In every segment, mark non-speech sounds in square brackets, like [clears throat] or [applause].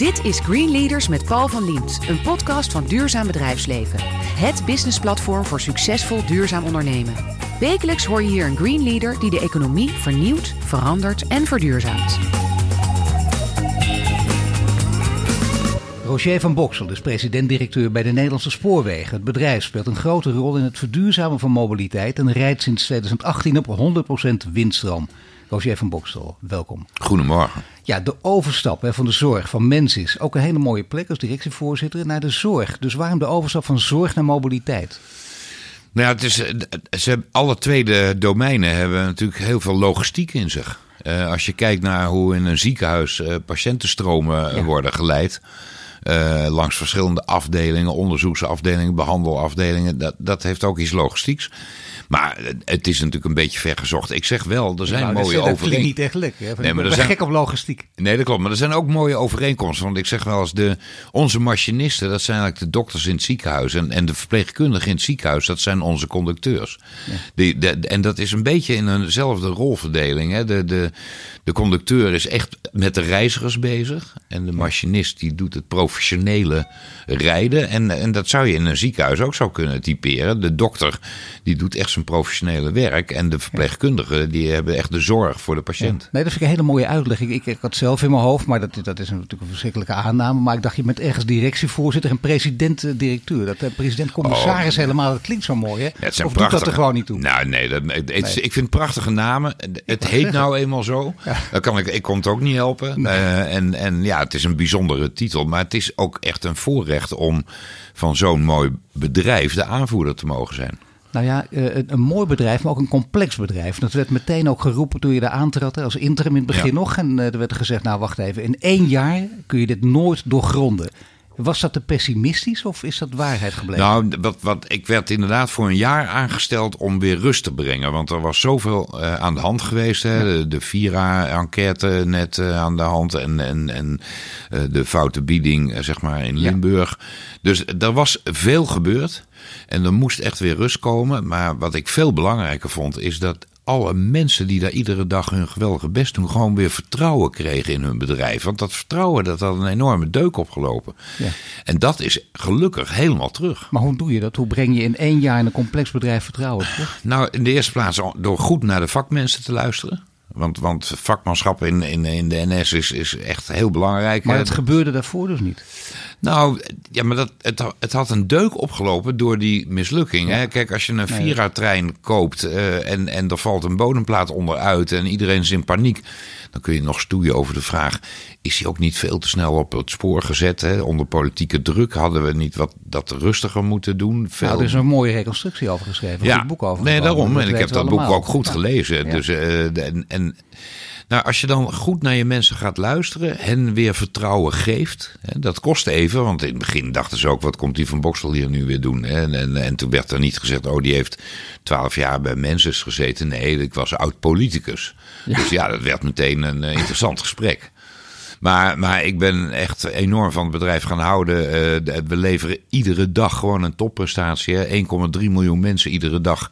Dit is Green Leaders met Paul van Liemt, een podcast van Duurzaam Bedrijfsleven. Het businessplatform voor succesvol duurzaam ondernemen. Wekelijks hoor je hier een Green Leader die de economie vernieuwt, verandert en verduurzaamt. Roger van Boksel is president-directeur bij de Nederlandse Spoorwegen. Het bedrijf speelt een grote rol in het verduurzamen van mobiliteit en rijdt sinds 2018 op 100% windstroom. Roger van Boksel, welkom. Goedemorgen. Ja, de overstap hè, van de zorg van mensen is ook een hele mooie plek als directievoorzitter naar de zorg. Dus waarom de overstap van zorg naar mobiliteit? Nou ja, het is, ze hebben, alle twee de domeinen hebben natuurlijk heel veel logistiek in zich. Uh, als je kijkt naar hoe in een ziekenhuis uh, patiëntenstromen ja. worden geleid. Uh, langs verschillende afdelingen, onderzoeksafdelingen, behandelafdelingen. Dat, dat heeft ook iets logistieks. Maar het is natuurlijk een beetje vergezocht. Ik zeg wel, er zijn nou, mooie overeenkomsten. Dat niet echt lekker. Nee, maar er zijn gek op logistiek. Nee, dat klopt. Maar er zijn ook mooie overeenkomsten. Want ik zeg wel eens, de, onze machinisten, dat zijn eigenlijk de dokters in het ziekenhuis. En, en de verpleegkundigen in het ziekenhuis, dat zijn onze conducteurs. Ja. Die, de, en dat is een beetje in eenzelfde rolverdeling. Hè. De, de, de conducteur is echt met de reizigers bezig. En de machinist die doet het professionele rijden. En, en dat zou je in een ziekenhuis ook zo kunnen typeren. De dokter die doet echt zijn professionele werk. En de verpleegkundigen die hebben echt de zorg voor de patiënt. Ja. Nee, dat vind ik een hele mooie uitleg. Ik, ik, ik had zelf in mijn hoofd, maar dat, dat is natuurlijk een verschrikkelijke aanname. Maar ik dacht, je bent ergens directievoorzitter en president-directeur. Dat uh, president-commissaris oh, helemaal, dat klinkt zo mooi hè? Ja, het zijn of prachtige, doet dat er gewoon niet toe? Nou nee, dat, het, nee. ik vind prachtige namen. Het heet nou eenmaal zo. Ja. Dat kan ik, ik kon het ook niet helpen. Nee. Uh, en, en ja, het is een bijzondere titel. Maar het is ook echt een voorrecht om van zo'n mooi bedrijf de aanvoerder te mogen zijn. Nou ja, een, een mooi bedrijf, maar ook een complex bedrijf. Dat werd meteen ook geroepen toen je daar aantrad als interim in het begin ja. nog. En er werd gezegd, nou wacht even, in één jaar kun je dit nooit doorgronden. Was dat te pessimistisch of is dat waarheid gebleven? Nou, wat, wat, ik werd inderdaad voor een jaar aangesteld om weer rust te brengen. Want er was zoveel uh, aan de hand geweest. Hè? Ja. De, de Vira-enquête net uh, aan de hand. En, en, en uh, de foute bieding, zeg maar, in Limburg. Ja. Dus er was veel gebeurd. En er moest echt weer rust komen. Maar wat ik veel belangrijker vond, is dat alle mensen die daar iedere dag hun geweldige best doen, gewoon weer vertrouwen kregen in hun bedrijf. Want dat vertrouwen, dat had een enorme deuk opgelopen. Ja. En dat is gelukkig helemaal terug. Maar hoe doe je dat? Hoe breng je in één jaar in een complex bedrijf vertrouwen terug? Nou, in de eerste plaats door goed naar de vakmensen te luisteren. Want, want vakmanschap in, in, in de NS is, is echt heel belangrijk. Maar het gebeurde daarvoor dus niet? Nou, ja, maar dat, het, het had een deuk opgelopen door die mislukking. Ja. Hè? Kijk, als je een Vira-trein koopt uh, en, en er valt een bodemplaat onderuit en iedereen is in paniek. Dan kun je nog stoeien over de vraag: is hij ook niet veel te snel op het spoor gezet? Hè? Onder politieke druk hadden we niet wat dat rustiger moeten doen. Veel... Nou, er is een mooie reconstructie over geschreven. Ja, een boek over. Nee, daarom. En ik heb dat allemaal. boek ook goed gelezen. Ja. Dus, uh, en, en nou, als je dan goed naar je mensen gaat luisteren, hen weer vertrouwen geeft. Hè, dat kost even, want in het begin dachten ze ook: wat komt die van Boksel hier nu weer doen? Hè? En, en, en, toen werd er niet gezegd: oh, die heeft twaalf jaar bij mensen gezeten. Nee, ik was oud politicus. Ja. Dus ja, dat werd meteen een uh, interessant [laughs] gesprek. Maar, maar ik ben echt enorm van het bedrijf gaan houden. Uh, we leveren iedere dag gewoon een topprestatie. 1,3 miljoen mensen iedere dag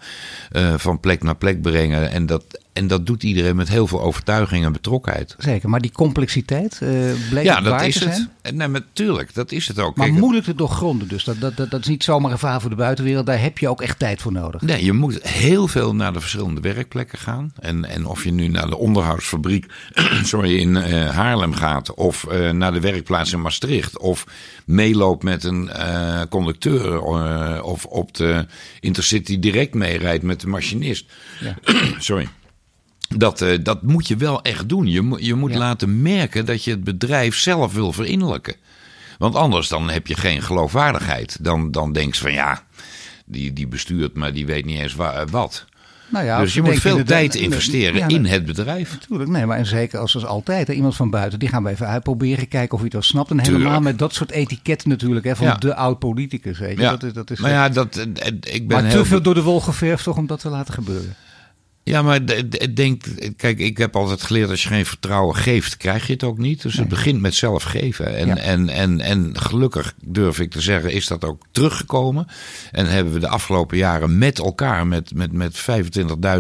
uh, van plek naar plek brengen. En dat, en dat doet iedereen met heel veel overtuiging en betrokkenheid. Zeker, maar die complexiteit uh, bleek ja, dat waar is te het. Nee, natuurlijk, dat is het ook. Maar Kijk, moeilijk te doorgronden dus. Dat, dat, dat, dat is niet zomaar een verhaal voor de buitenwereld. Daar heb je ook echt tijd voor nodig. Nee, je moet heel veel naar de verschillende werkplekken gaan. En, en of je nu naar de onderhoudsfabriek [clears throat] sorry, in uh, Haarlem gaat... of uh, naar de werkplaats in Maastricht... of meeloopt met een conducteur... of op de Intercity direct meerijdt met de machinist. Ja. [clears throat] sorry. Dat, uh, dat moet je wel echt doen. Je, je moet ja. laten merken dat je het bedrijf zelf wil verinnerlijken. Want anders dan heb je geen geloofwaardigheid. Dan, dan denk je van ja, die, die bestuurt, maar die weet niet eens wa wat. Nou ja, dus je moet veel tijd de, investeren ja, in het bedrijf. Natuurlijk, nee, maar en zeker als, als altijd. Iemand van buiten, die gaan we even uitproberen, kijken of hij het wel snapt. En helemaal met dat soort etiketten natuurlijk, hè, van ja. de oud-politicus. Ja. Dat is, dat is, maar ja, dat, ik ben maar heel te veel door de wol geverfd toch om dat te laten gebeuren. Ja, maar ik denk, kijk, ik heb altijd geleerd als je geen vertrouwen geeft, krijg je het ook niet. Dus nee. het begint met zelf geven. En, ja. en, en, en gelukkig durf ik te zeggen, is dat ook teruggekomen. En hebben we de afgelopen jaren met elkaar, met, met, met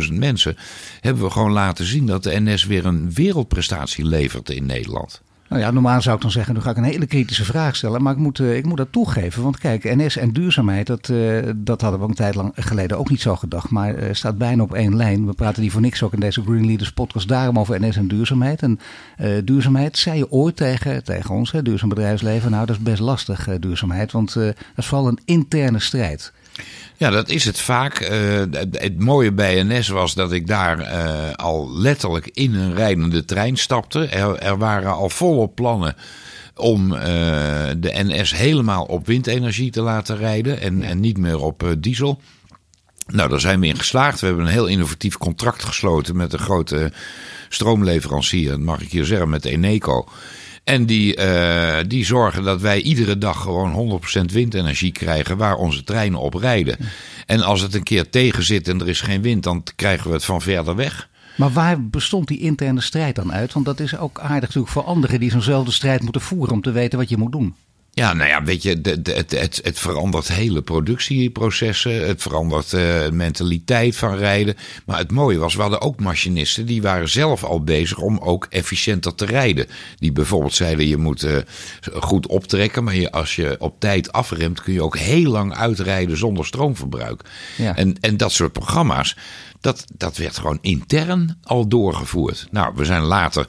25.000 mensen, hebben we gewoon laten zien dat de NS weer een wereldprestatie levert in Nederland. Nou ja, normaal zou ik dan zeggen, nu ga ik een hele kritische vraag stellen. Maar ik moet, uh, ik moet dat toegeven. Want kijk, NS en duurzaamheid, dat, uh, dat hadden we een tijd lang geleden ook niet zo gedacht. Maar uh, staat bijna op één lijn. We praten die voor niks ook in deze Green Leaders podcast daarom over NS en duurzaamheid. En duurzaamheid, zei je ooit tegen, tegen ons, hè, duurzaam bedrijfsleven. Nou, dat is best lastig, duurzaamheid. Want dat is vooral een interne strijd. Ja, dat is het vaak. Uh, het mooie bij NS was dat ik daar uh, al letterlijk in een rijdende trein stapte. Er, er waren al volop plannen om uh, de NS helemaal op windenergie te laten rijden en, en niet meer op diesel. Nou, daar zijn we in geslaagd. We hebben een heel innovatief contract gesloten met een grote stroomleverancier, dat mag ik hier zeggen, met Eneco. En die, uh, die zorgen dat wij iedere dag gewoon 100% windenergie krijgen waar onze treinen op rijden. En als het een keer tegen zit en er is geen wind, dan krijgen we het van verder weg. Maar waar bestond die interne strijd dan uit? Want dat is ook aardig natuurlijk voor anderen die zo'nzelfde strijd moeten voeren om te weten wat je moet doen. Ja, nou ja, weet je, het, het, het, het verandert hele productieprocessen. Het verandert uh, mentaliteit van rijden. Maar het mooie was, we hadden ook machinisten die waren zelf al bezig om ook efficiënter te rijden. Die bijvoorbeeld zeiden, je moet uh, goed optrekken, maar je, als je op tijd afremt, kun je ook heel lang uitrijden zonder stroomverbruik. Ja. En, en dat soort programma's, dat, dat werd gewoon intern al doorgevoerd. Nou, we zijn later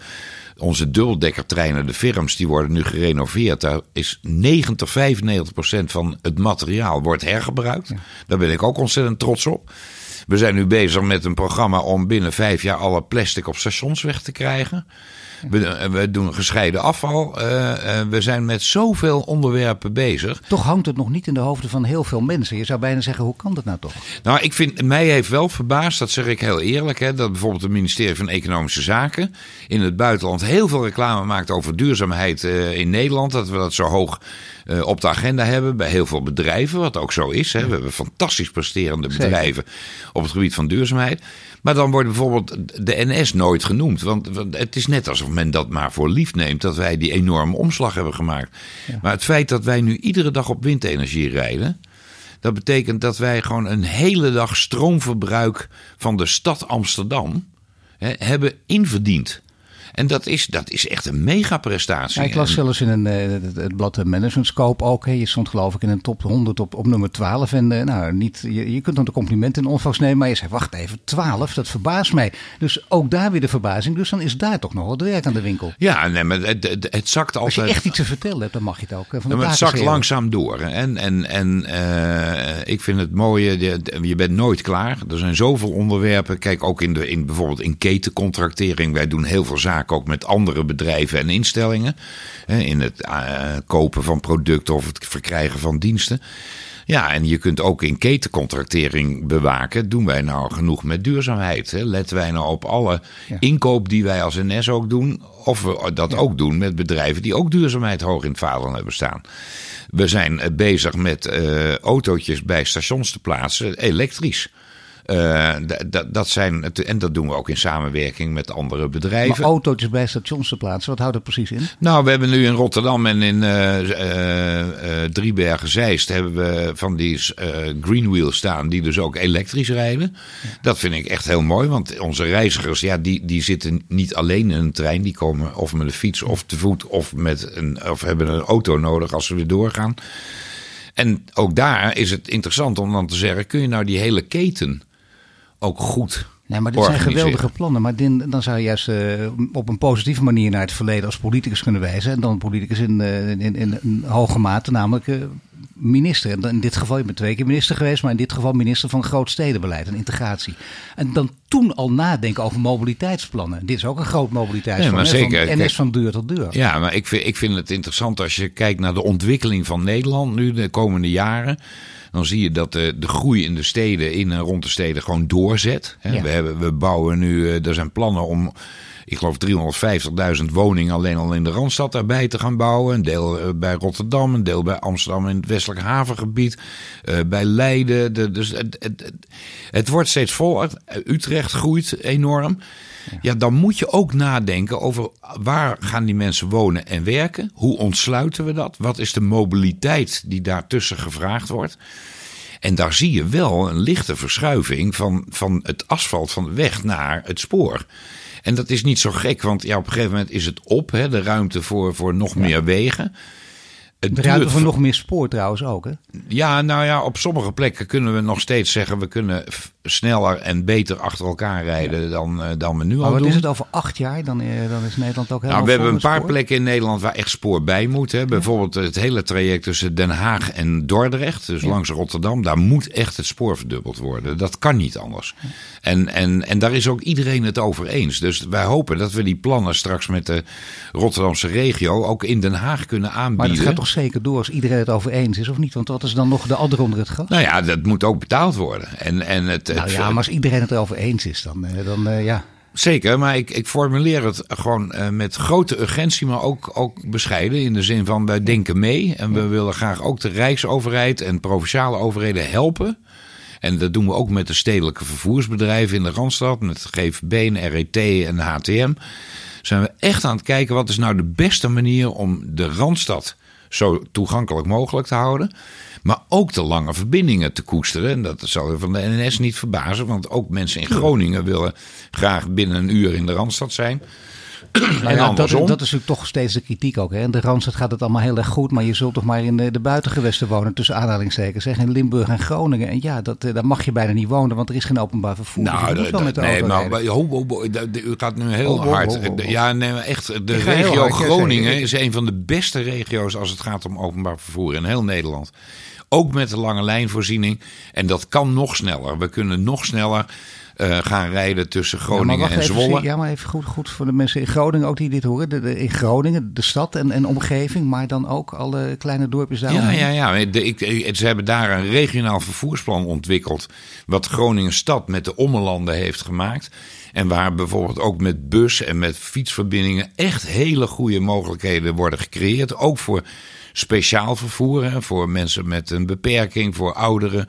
onze dubbeldekkertreinen, de firms, die worden nu gerenoveerd. Daar is 90, 95 procent van het materiaal wordt hergebruikt. Daar ben ik ook ontzettend trots op. We zijn nu bezig met een programma om binnen vijf jaar alle plastic op stations weg te krijgen. We, eh, we doen gescheiden afval. Uh, uh, we zijn met zoveel onderwerpen bezig. Toch hangt het nog niet in de hoofden van heel veel mensen. Je zou bijna zeggen, hoe kan dat nou toch? Nou, ik vind, mij heeft wel verbaasd, dat zeg ik heel eerlijk, hè, dat bijvoorbeeld het ministerie van Economische Zaken in het buitenland heel veel reclame maakt over duurzaamheid uh, in Nederland. Dat we dat zo hoog op de agenda hebben bij heel veel bedrijven, wat ook zo is. Hè. We hebben fantastisch presterende bedrijven Zeker. op het gebied van duurzaamheid. Maar dan wordt bijvoorbeeld de NS nooit genoemd. Want het is net alsof men dat maar voor lief neemt dat wij die enorme omslag hebben gemaakt. Ja. Maar het feit dat wij nu iedere dag op windenergie rijden. Dat betekent dat wij gewoon een hele dag stroomverbruik van de stad Amsterdam hè, hebben inverdiend. En dat is, dat is echt een megaprestatie. Ja, ik las zelfs in een, het, het blad Management Scope ook. Hè. Je stond geloof ik in een top 100 op, op nummer 12. En uh, nou, niet, je, je kunt dan de complimenten in ontvangst nemen. Maar je zei, wacht even, 12, dat verbaast mij. Dus ook daar weer de verbazing. Dus dan is daar toch nog wat werk aan de winkel. Ja, nee, maar het, het, zakt altijd... Als je echt iets te vertellen hebt, dan mag je het ook. Van de maar het zakt langzaam door. En, en, en uh, ik vind het mooie, je, je bent nooit klaar. Er zijn zoveel onderwerpen. Kijk, ook in, de, in bijvoorbeeld in ketencontractering. Wij doen heel veel zaken ook met andere bedrijven en instellingen. In het uh, kopen van producten of het verkrijgen van diensten. Ja, en je kunt ook in ketencontractering bewaken. Doen wij nou genoeg met duurzaamheid? Hè? Letten wij nou op alle ja. inkoop die wij als NS ook doen? Of we dat ja. ook doen met bedrijven die ook duurzaamheid hoog in het vaandel hebben staan? We zijn bezig met uh, autootjes bij stations te plaatsen, elektrisch. Uh, dat zijn, en dat doen we ook in samenwerking met andere bedrijven. Maar autootjes bij stations te plaatsen, wat houdt dat precies in? Nou, we hebben nu in Rotterdam en in uh, uh, Driebergen-Zeist hebben we van die green wheels staan die dus ook elektrisch rijden. Ja. Dat vind ik echt heel mooi, want onze reizigers, ja, die, die zitten niet alleen in een trein. Die komen of met de fiets of te voet of, met een, of hebben een auto nodig als ze weer doorgaan. En ook daar is het interessant om dan te zeggen, kun je nou die hele keten ook goed. Nee, maar dit zijn geweldige plannen. Maar din, dan zou je juist uh, op een positieve manier naar het verleden als politicus kunnen wijzen. En dan politicus in, uh, in, in, een hoge mate, namelijk uh, minister. En in dit geval, je bent twee keer minister geweest, maar in dit geval minister van grootstedenbeleid en integratie. En dan toen al nadenken over mobiliteitsplannen. Dit is ook een groot mobiliteitsplan. Ja, maar zeker. Van NS van deur tot deur. Ja, maar ik vind, ik vind het interessant als je kijkt naar de ontwikkeling van Nederland nu de komende jaren dan zie je dat de, de groei in de steden, in en rond de steden, gewoon doorzet. Ja. We, hebben, we bouwen nu, er zijn plannen om, ik geloof 350.000 woningen alleen al in de Randstad daarbij te gaan bouwen. Een deel bij Rotterdam, een deel bij Amsterdam in het westelijk havengebied, uh, bij Leiden. De, dus het, het, het, het wordt steeds voller. Utrecht groeit enorm. Ja, dan moet je ook nadenken over waar gaan die mensen wonen en werken? Hoe ontsluiten we dat? Wat is de mobiliteit die daartussen gevraagd wordt? En daar zie je wel een lichte verschuiving van, van het asfalt van de weg naar het spoor. En dat is niet zo gek, want ja, op een gegeven moment is het op, hè, de ruimte voor, voor nog meer wegen. Het De ruimte voor nog meer spoor trouwens ook, hè? ja, nou ja, op sommige plekken kunnen we nog steeds zeggen... we kunnen sneller en beter achter elkaar rijden dan, eh, dan we nu Maar al wat doen. is het over acht jaar? Dan, eh, dan is Nederland ook helemaal Nou, we hebben een paar spoor. plekken in Nederland waar echt spoor bij moet. Hè. Bijvoorbeeld het hele traject tussen Den Haag en Dordrecht, dus langs Rotterdam. Daar moet echt het spoor verdubbeld worden. Dat kan niet anders. En, en, en daar is ook iedereen het over eens. Dus wij hopen dat we die plannen straks met de Rotterdamse regio ook in Den Haag kunnen Maar aanbieden. dat gaat toch zeker door als iedereen het over eens is, of niet? Want wat is dan nog de adder onder het gras? Nou ja, dat moet ook betaald worden. En, en het, het, Nou ja, maar als iedereen het erover eens is, dan, eh, dan eh, ja. Zeker, maar ik, ik formuleer het gewoon eh, met grote urgentie, maar ook, ook bescheiden. In de zin van wij denken mee en we willen graag ook de Rijksoverheid en provinciale overheden helpen. En dat doen we ook met de stedelijke vervoersbedrijven in de Randstad, met GVB en RET en HTM. Zijn we echt aan het kijken wat is nou de beste manier om de Randstad zo toegankelijk mogelijk te houden. Maar ook de lange verbindingen te koesteren. En dat zal je van de NS niet verbazen. Want ook mensen in Groningen willen graag binnen een uur in de Randstad zijn. Nou en ja, dat, dat is natuurlijk toch steeds de kritiek ook. Hè? In de Randstad gaat het allemaal heel erg goed, maar je zult toch maar in de, de buitengewesten wonen, tussen aanhalingstekens. Zeg, in Limburg en Groningen. En ja, dat, eh, daar mag je bijna niet wonen, want er is geen openbaar vervoer. Nou, dat- met de nee, maar rijden. ho, ho, u gaat nu heel Ho, ho, hard. ho. Ja, nee, maar echt. De regio hard, Groningen is een van de beste regio's als het gaat om openbaar vervoer in heel Nederland. Ook met de lange lijnvoorziening. En dat kan nog sneller. We kunnen nog sneller eh, gaan rijden tussen Groningen en even, Zwolle. Ja, maar even goed, goed voor de mensen in Groningen ook die dit horen. De, de- in Groningen, de stad en, en omgeving, maar dan ook alle kleine dorpjes daar. Ja, ja, ja. De, ik, ik- ze hebben daar een regionaal vervoersplan ontwikkeld. Wat Groningen stad met de ommelanden heeft gemaakt. En waar bijvoorbeeld ook met bus en met fietsverbindingen echt hele goede mogelijkheden worden gecreëerd. Ook voor speciaal vervoer. Hè, voor mensen met een beperking, voor ouderen.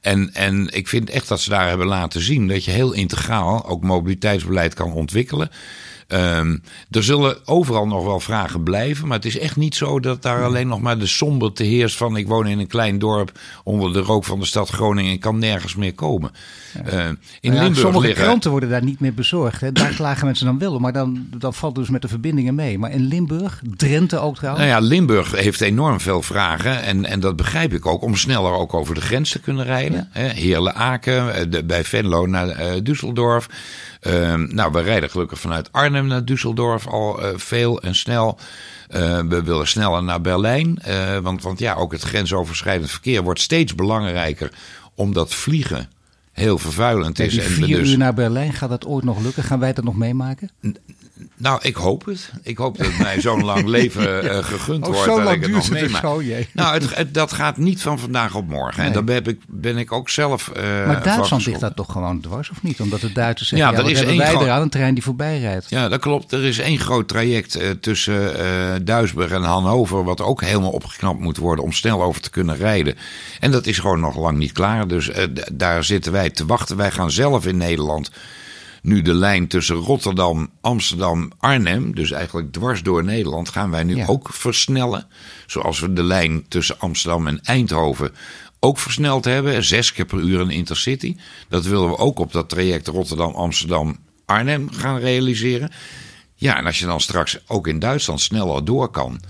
En, en ik vind echt dat ze daar hebben laten zien dat je heel integraal ook mobiliteitsbeleid kan ontwikkelen. Ehm, er zullen overal nog wel vragen blijven, maar het is echt niet zo dat daar alleen nog maar de somberte heerst van ik woon in een klein dorp onder de rook van de stad Groningen en kan nergens meer komen. Eh, in Nou ja, Limburg sommige liggen, kranten worden daar niet meer bezorgd. Hè. Daar klagen mensen dan wel, om, maar dan, dan valt het dus met de verbindingen mee. Maar in Limburg, Drenthe ook trouwens. Nou ja, Limburg heeft enorm veel vragen. En, en dat begrijp ik ook. Om sneller ook over de grens te kunnen rijden. Hè, Heerlen-Aken, eh, de- bij Venlo naar eh, Düsseldorf. Ehm, nou, we rijden gelukkig vanuit Arnhem naar Düsseldorf al eh, veel en snel. Eh, we willen sneller naar Berlijn. eh, want, want ja, ook het grensoverschrijdend verkeer wordt steeds belangrijker. Omdat vliegen heel vervuilend is. en vier dus uur naar Berlijn, gaat dat ooit nog lukken? Gaan wij dat nog meemaken? Nou, ik hoop het. Ik hoop dat mij zo'n lang [laughs] leven eh, gegund Oh, wordt. zo dat lang ik het duurt nog het dus meemaak. zo. Nou, het, het- dat gaat niet van vandaag op morgen. En Nee. daar ben ik, ben ik ook zelf. eh, Maar Duitsland ligt daar toch gewoon dwars, of niet? Omdat de Duitsers zeggen, Ja, ja, dat is één wij groot- eraan? Een trein die voorbij rijdt. Ja, dat klopt. Er is één groot traject eh, tussen eh Duisburg en Hannover. Wat ook helemaal opgeknapt moet worden om snel over te kunnen rijden. En dat is gewoon nog lang niet klaar. Dus eh, daar zitten wij te wachten. Wij gaan zelf in Nederland nu de lijn tussen Rotterdam, Amsterdam, Arnhem. Dus eigenlijk dwars door Nederland gaan wij nu Ja. ook versnellen. Zoals we de lijn tussen Amsterdam en Eindhoven ook versneld hebben. Zes keer per uur een intercity. Dat willen we ook op dat traject Rotterdam-Amsterdam-Arnhem gaan realiseren. Ja, en als je dan straks ook in Duitsland sneller door kan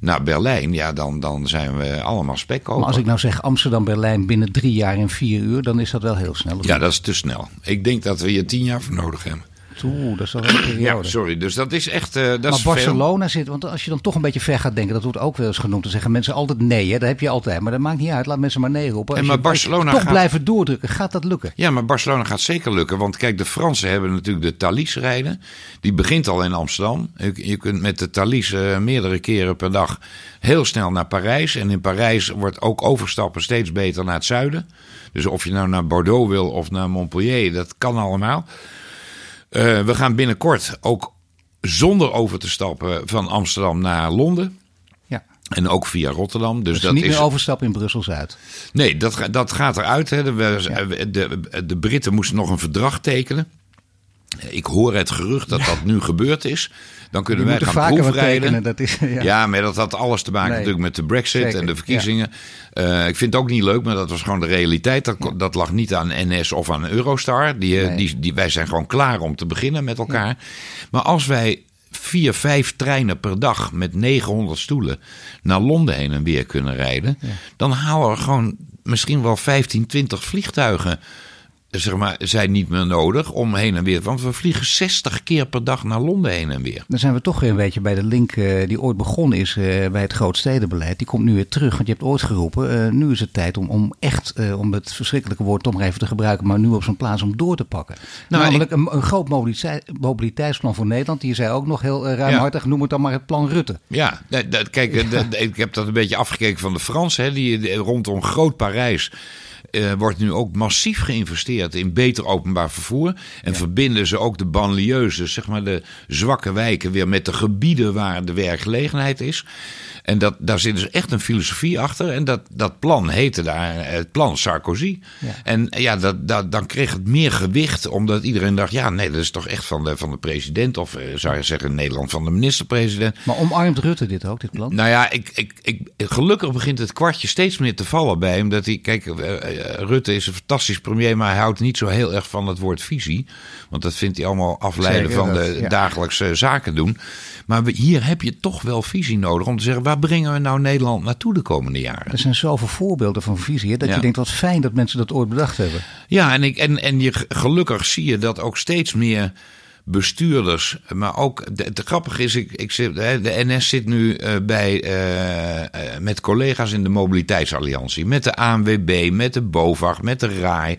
naar Berlijn, ja, dan, dan zijn we allemaal spekkoper. Maar als ik nou zeg Amsterdam-Berlijn binnen drie jaar en vier uur, dan is dat wel heel snel. Ja, dat is te snel. Ik denk dat we hier tien jaar voor nodig hebben. Oeh, dat is wel een [clears throat] periode. Ja, sorry. Dus dat is echt. eh dat maar is veel. Barcelona zit, want als je dan toch een beetje ver gaat denken, dat wordt ook wel eens genoemd. Dan zeggen mensen altijd nee, hè? dat heb je altijd. Maar dat maakt niet uit, laat mensen maar nee roepen. En Als maar je- Barcelona toch gaat- blijven doordrukken, gaat dat lukken? Ja, maar Barcelona gaat zeker lukken. Want kijk, de Fransen hebben natuurlijk de Thalys rijden. Die begint al in Amsterdam. Je, je kunt met de Thalys eh, meerdere keren per dag heel snel naar Parijs. En in Parijs wordt ook overstappen steeds beter naar het zuiden. Dus of je nou naar Bordeaux wil of naar Montpellier, dat kan allemaal. Eh, we gaan binnenkort ook zonder over te stappen van Amsterdam naar Londen. Ja. En ook via Rotterdam. Dus Dus dat niet is meer overstappen in Brussel-Zuid. Nee, dat, dat gaat eruit. Hè. De, de, de Britten moesten nog een verdrag tekenen. Ik hoor het gerucht dat dat nu gebeurd is. Dan kunnen Die wij gaan proefrijden. dat is- ja. ja. maar dat had alles te maken Nee. natuurlijk met de brexit Zeker, en de verkiezingen. Eh, ik vind het ook niet leuk, maar dat was gewoon de realiteit. Dat, dat lag niet aan NS of aan Eurostar. Die, eh, Nee. die, die, wij zijn gewoon klaar om te beginnen met elkaar. Maar als wij vier, vijf treinen per dag met 900 stoelen naar Londen heen en weer kunnen rijden, dan halen we gewoon misschien wel 15, 20 vliegtuigen. Zeg maar, zijn niet meer nodig om heen en weer. Want we vliegen 60 keer per dag naar Londen heen en weer. Dan zijn we toch weer een beetje bij de link eh, die ooit begonnen is eh, bij het grootstedenbeleid. Die komt nu weer terug, want je hebt ooit geroepen, eh, nu is het tijd om, om echt, om het verschrikkelijke woord toch maar even te gebruiken, maar nu op zijn plaats om door te pakken. Nou, Namelijk een, een groot mobiliteit, mobiliteitsplan voor Nederland. Die zei ook nog heel ruimhartig, noem het dan maar het plan Rutte. Ja, dat, kijk, [laughs] dat- ik heb dat een beetje afgekeken van de Fransen. Die- rondom Groot Parijs eh, wordt nu ook massief geïnvesteerd in beter openbaar vervoer. En verbinden ze ook de banlieues, dus zeg maar de zwakke wijken, weer met de gebieden waar de werkgelegenheid is. En dat, daar zit dus echt een filosofie achter. En dat, dat plan heette daar eh, het plan Sarkozy. Ja. En ja, dat, dat, dan kreeg het meer gewicht, omdat iedereen dacht: ja, nee, dat is toch echt van de, van de president. Of eh, zou je zeggen, in Nederland van de minister-president. Maar omarmt Rutte dit ook, dit plan? Nou ja, ik, ik, ik, gelukkig begint het kwartje steeds meer te vallen bij hem. Dat hij, kijk, eh, eh, Rutte is een fantastisch premier, maar hij houdt niet zo heel erg van het woord visie. Want dat vindt hij allemaal afleiden Zeker van de ja. dagelijkse zaken doen. Maar we- hier heb je toch wel visie nodig om te zeggen, waar brengen we nou Nederland naartoe de komende jaren? Er zijn zoveel voorbeelden van visie, hè, dat Ja. je denkt wat fijn dat mensen dat ooit bedacht hebben. Ja, en, ik, en, en je, gelukkig zie je dat ook steeds meer bestuurders, maar ook, het grappige is, ik, ik zit, de NS zit nu eh, bij, eh, eh, met collega's in de mobiliteitsalliantie, met de ANWB, met de BOVAG, met de RAI.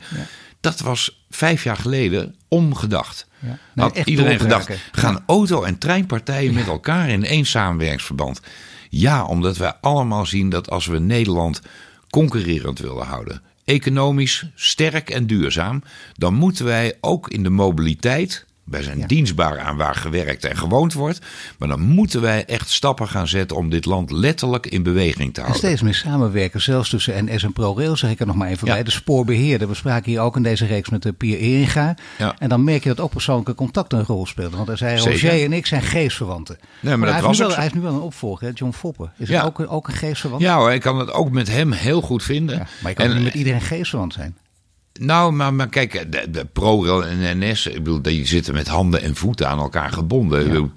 Dat was vijf jaar geleden omgedacht. Ja. Nee, Had echt iedereen gedacht, gaan auto- en treinpartijen met elkaar in één samenwerkingsverband? Ja, omdat wij allemaal zien dat als we Nederland concurrerend willen houden, economisch sterk en duurzaam, dan moeten wij ook in de mobiliteit, wij zijn dienstbaar aan waar gewerkt en gewoond wordt, maar dan moeten wij echt stappen gaan zetten om dit land letterlijk in beweging te En houden. steeds meer samenwerken, zelfs tussen NS en ProRail, zeg ik er nog maar even Ja. bij. De spoorbeheerder. We spraken hier ook in deze reeks met de Pier Eringa. Ja. En dan merk je dat ook persoonlijke contact een rol speelt. Want hij zei, Zeker. Roger en ik zijn geestverwanten. maar dat hij, heeft was nu ook wel, zo. hij is nu wel een opvolger, hè? John Foppen. Is Ja. ook, ook een geestverwant? Ja hoor, ik kan het ook met hem heel goed vinden. Maar je kan En- niet met iedereen geestverwant zijn. Nou, maar, maar kijk, de, de ProRail en NS, ik bedoel, die zitten met handen en voeten aan elkaar gebonden. Ik bedoel,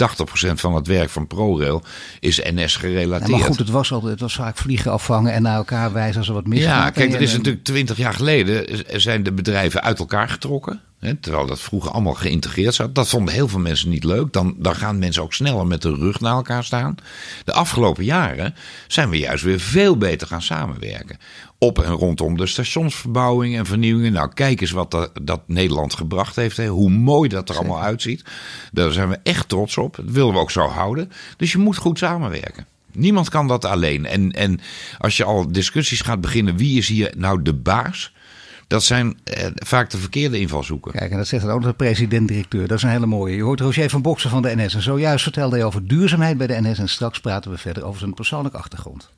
80% van het werk van ProRail is NS Ja, gerelateerd. maar goed, het was, altijd, het was vaak vliegen afvangen en naar elkaar wijzen als er wat misgaat. Ja, kijk, er is natuurlijk twintig jaar geleden zijn de bedrijven uit elkaar getrokken. Hè, terwijl dat vroeger allemaal geïntegreerd zat. Dat vonden heel veel mensen niet leuk. Dan, dan gaan mensen ook sneller met de rug naar elkaar staan. De afgelopen jaren zijn we juist weer veel beter gaan samenwerken. Op en rondom de stationsverbouwing en vernieuwingen. Nou, kijk eens wat dat, dat Nederland gebracht heeft. Hè. Hoe mooi dat er allemaal uitziet. Daar zijn we echt trots op. Dat willen we ook zo houden. Dus je moet goed samenwerken. Niemand kan dat alleen. En, en als je al discussies gaat beginnen, wie is hier nou de baas? Dat zijn eh, vaak de verkeerde invalshoeken. Kijk, en dat zegt dan ook de president-directeur. Dat is een hele mooie. Je hoort Roger van Boksen van de NS. En zojuist vertelde hij over duurzaamheid bij de NS. En straks praten we verder over zijn persoonlijke achtergrond.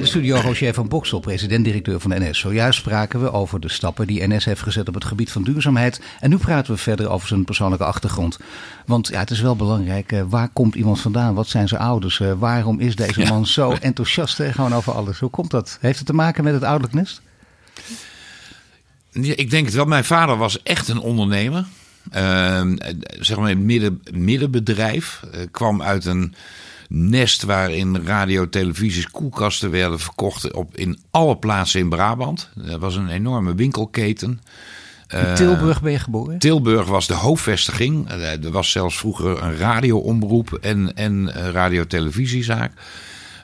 Bij de studio Roger van Boksel, president-directeur van de NS. Zojuist spraken we over de stappen die NS heeft gezet op het gebied van duurzaamheid. En nu praten we verder over zijn persoonlijke achtergrond. Want ja, het is wel belangrijk, eh, waar komt iemand vandaan? Wat zijn zijn ouders? Eh, waarom is deze man zo enthousiast hè, gewoon over alles? Hoe komt dat? Heeft het te maken met het ouderlijk nest? Ik denk het wel. Mijn vader was echt een ondernemer. Ehm, zeg maar een midden, middenbedrijf. Eh, kwam uit een nest waarin radio, televisies, koelkasten werden verkocht op, in alle plaatsen in Brabant. Dat was een enorme winkelketen. In Tilburg ben je geboren? Tilburg was de hoofdvestiging. Eh, Er was zelfs vroeger een radioomroep en, en eh, radio-televisiezaak.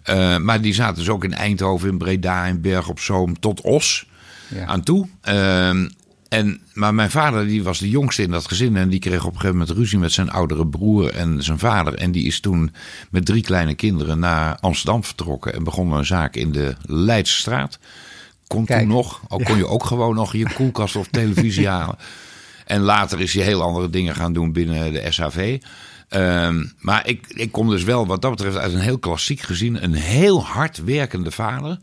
Eh, maar die zaten dus ook in Eindhoven, in Breda, in Berg op Zoom tot Os Ja. aan toe. Ehm, en, maar mijn vader die was de jongste in dat gezin. En die kreeg op een gegeven moment ruzie met zijn oudere broer en zijn vader. En die is toen met drie kleine kinderen naar Amsterdam vertrokken. En begon een zaak in de Leidse straat. Kon Kijk. toen nog. Al kon je ook gewoon nog je [laughs] koelkast of televisie halen. En later is hij heel andere dingen gaan doen binnen de SHV. Ehm, maar ik, ik kom dus wel wat dat betreft uit een heel klassiek gezin. Een heel hard werkende vader.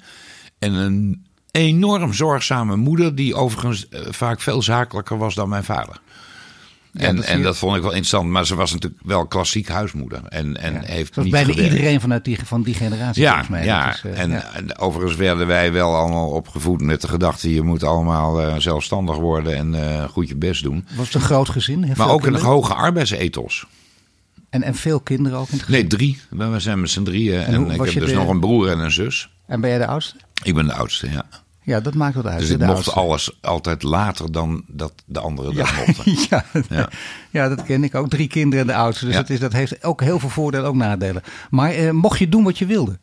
En een enorm zorgzame moeder, die overigens eh, vaak veel zakelijker was dan mijn vader. En, dat en dat vond ik wel interessant. Maar ze was natuurlijk wel klassiek huismoeder. En, en heeft niet bijna gewerkt. iedereen vanuit die, van die generatie Ja, volgens mij. ja. Is, eh, en, ja. en overigens werden wij wel allemaal opgevoed met de gedachte... je moet allemaal eh, zelfstandig worden en goed je best doen. Was het een groot gezin? Maar ook een hoge arbeidsethos. En, en veel kinderen ook in het gezin? Nee, drie. We zijn met z'n drieën. En, ik heb dus de- nog een broer en een zus. En ben jij de oudste? Ik ben de oudste, ja. Ja, dat maakt wat uit. Dus ik mocht oudste. alles altijd later dan dat de anderen dat Ja, mochten. [laughs] ja, Ja. ja. dat ken ik ook. Drie kinderen en de oudste. Dus Ja. dat, is, dat heeft ook heel veel voordelen, ook nadelen. Maar eh, mocht je doen wat je wilde?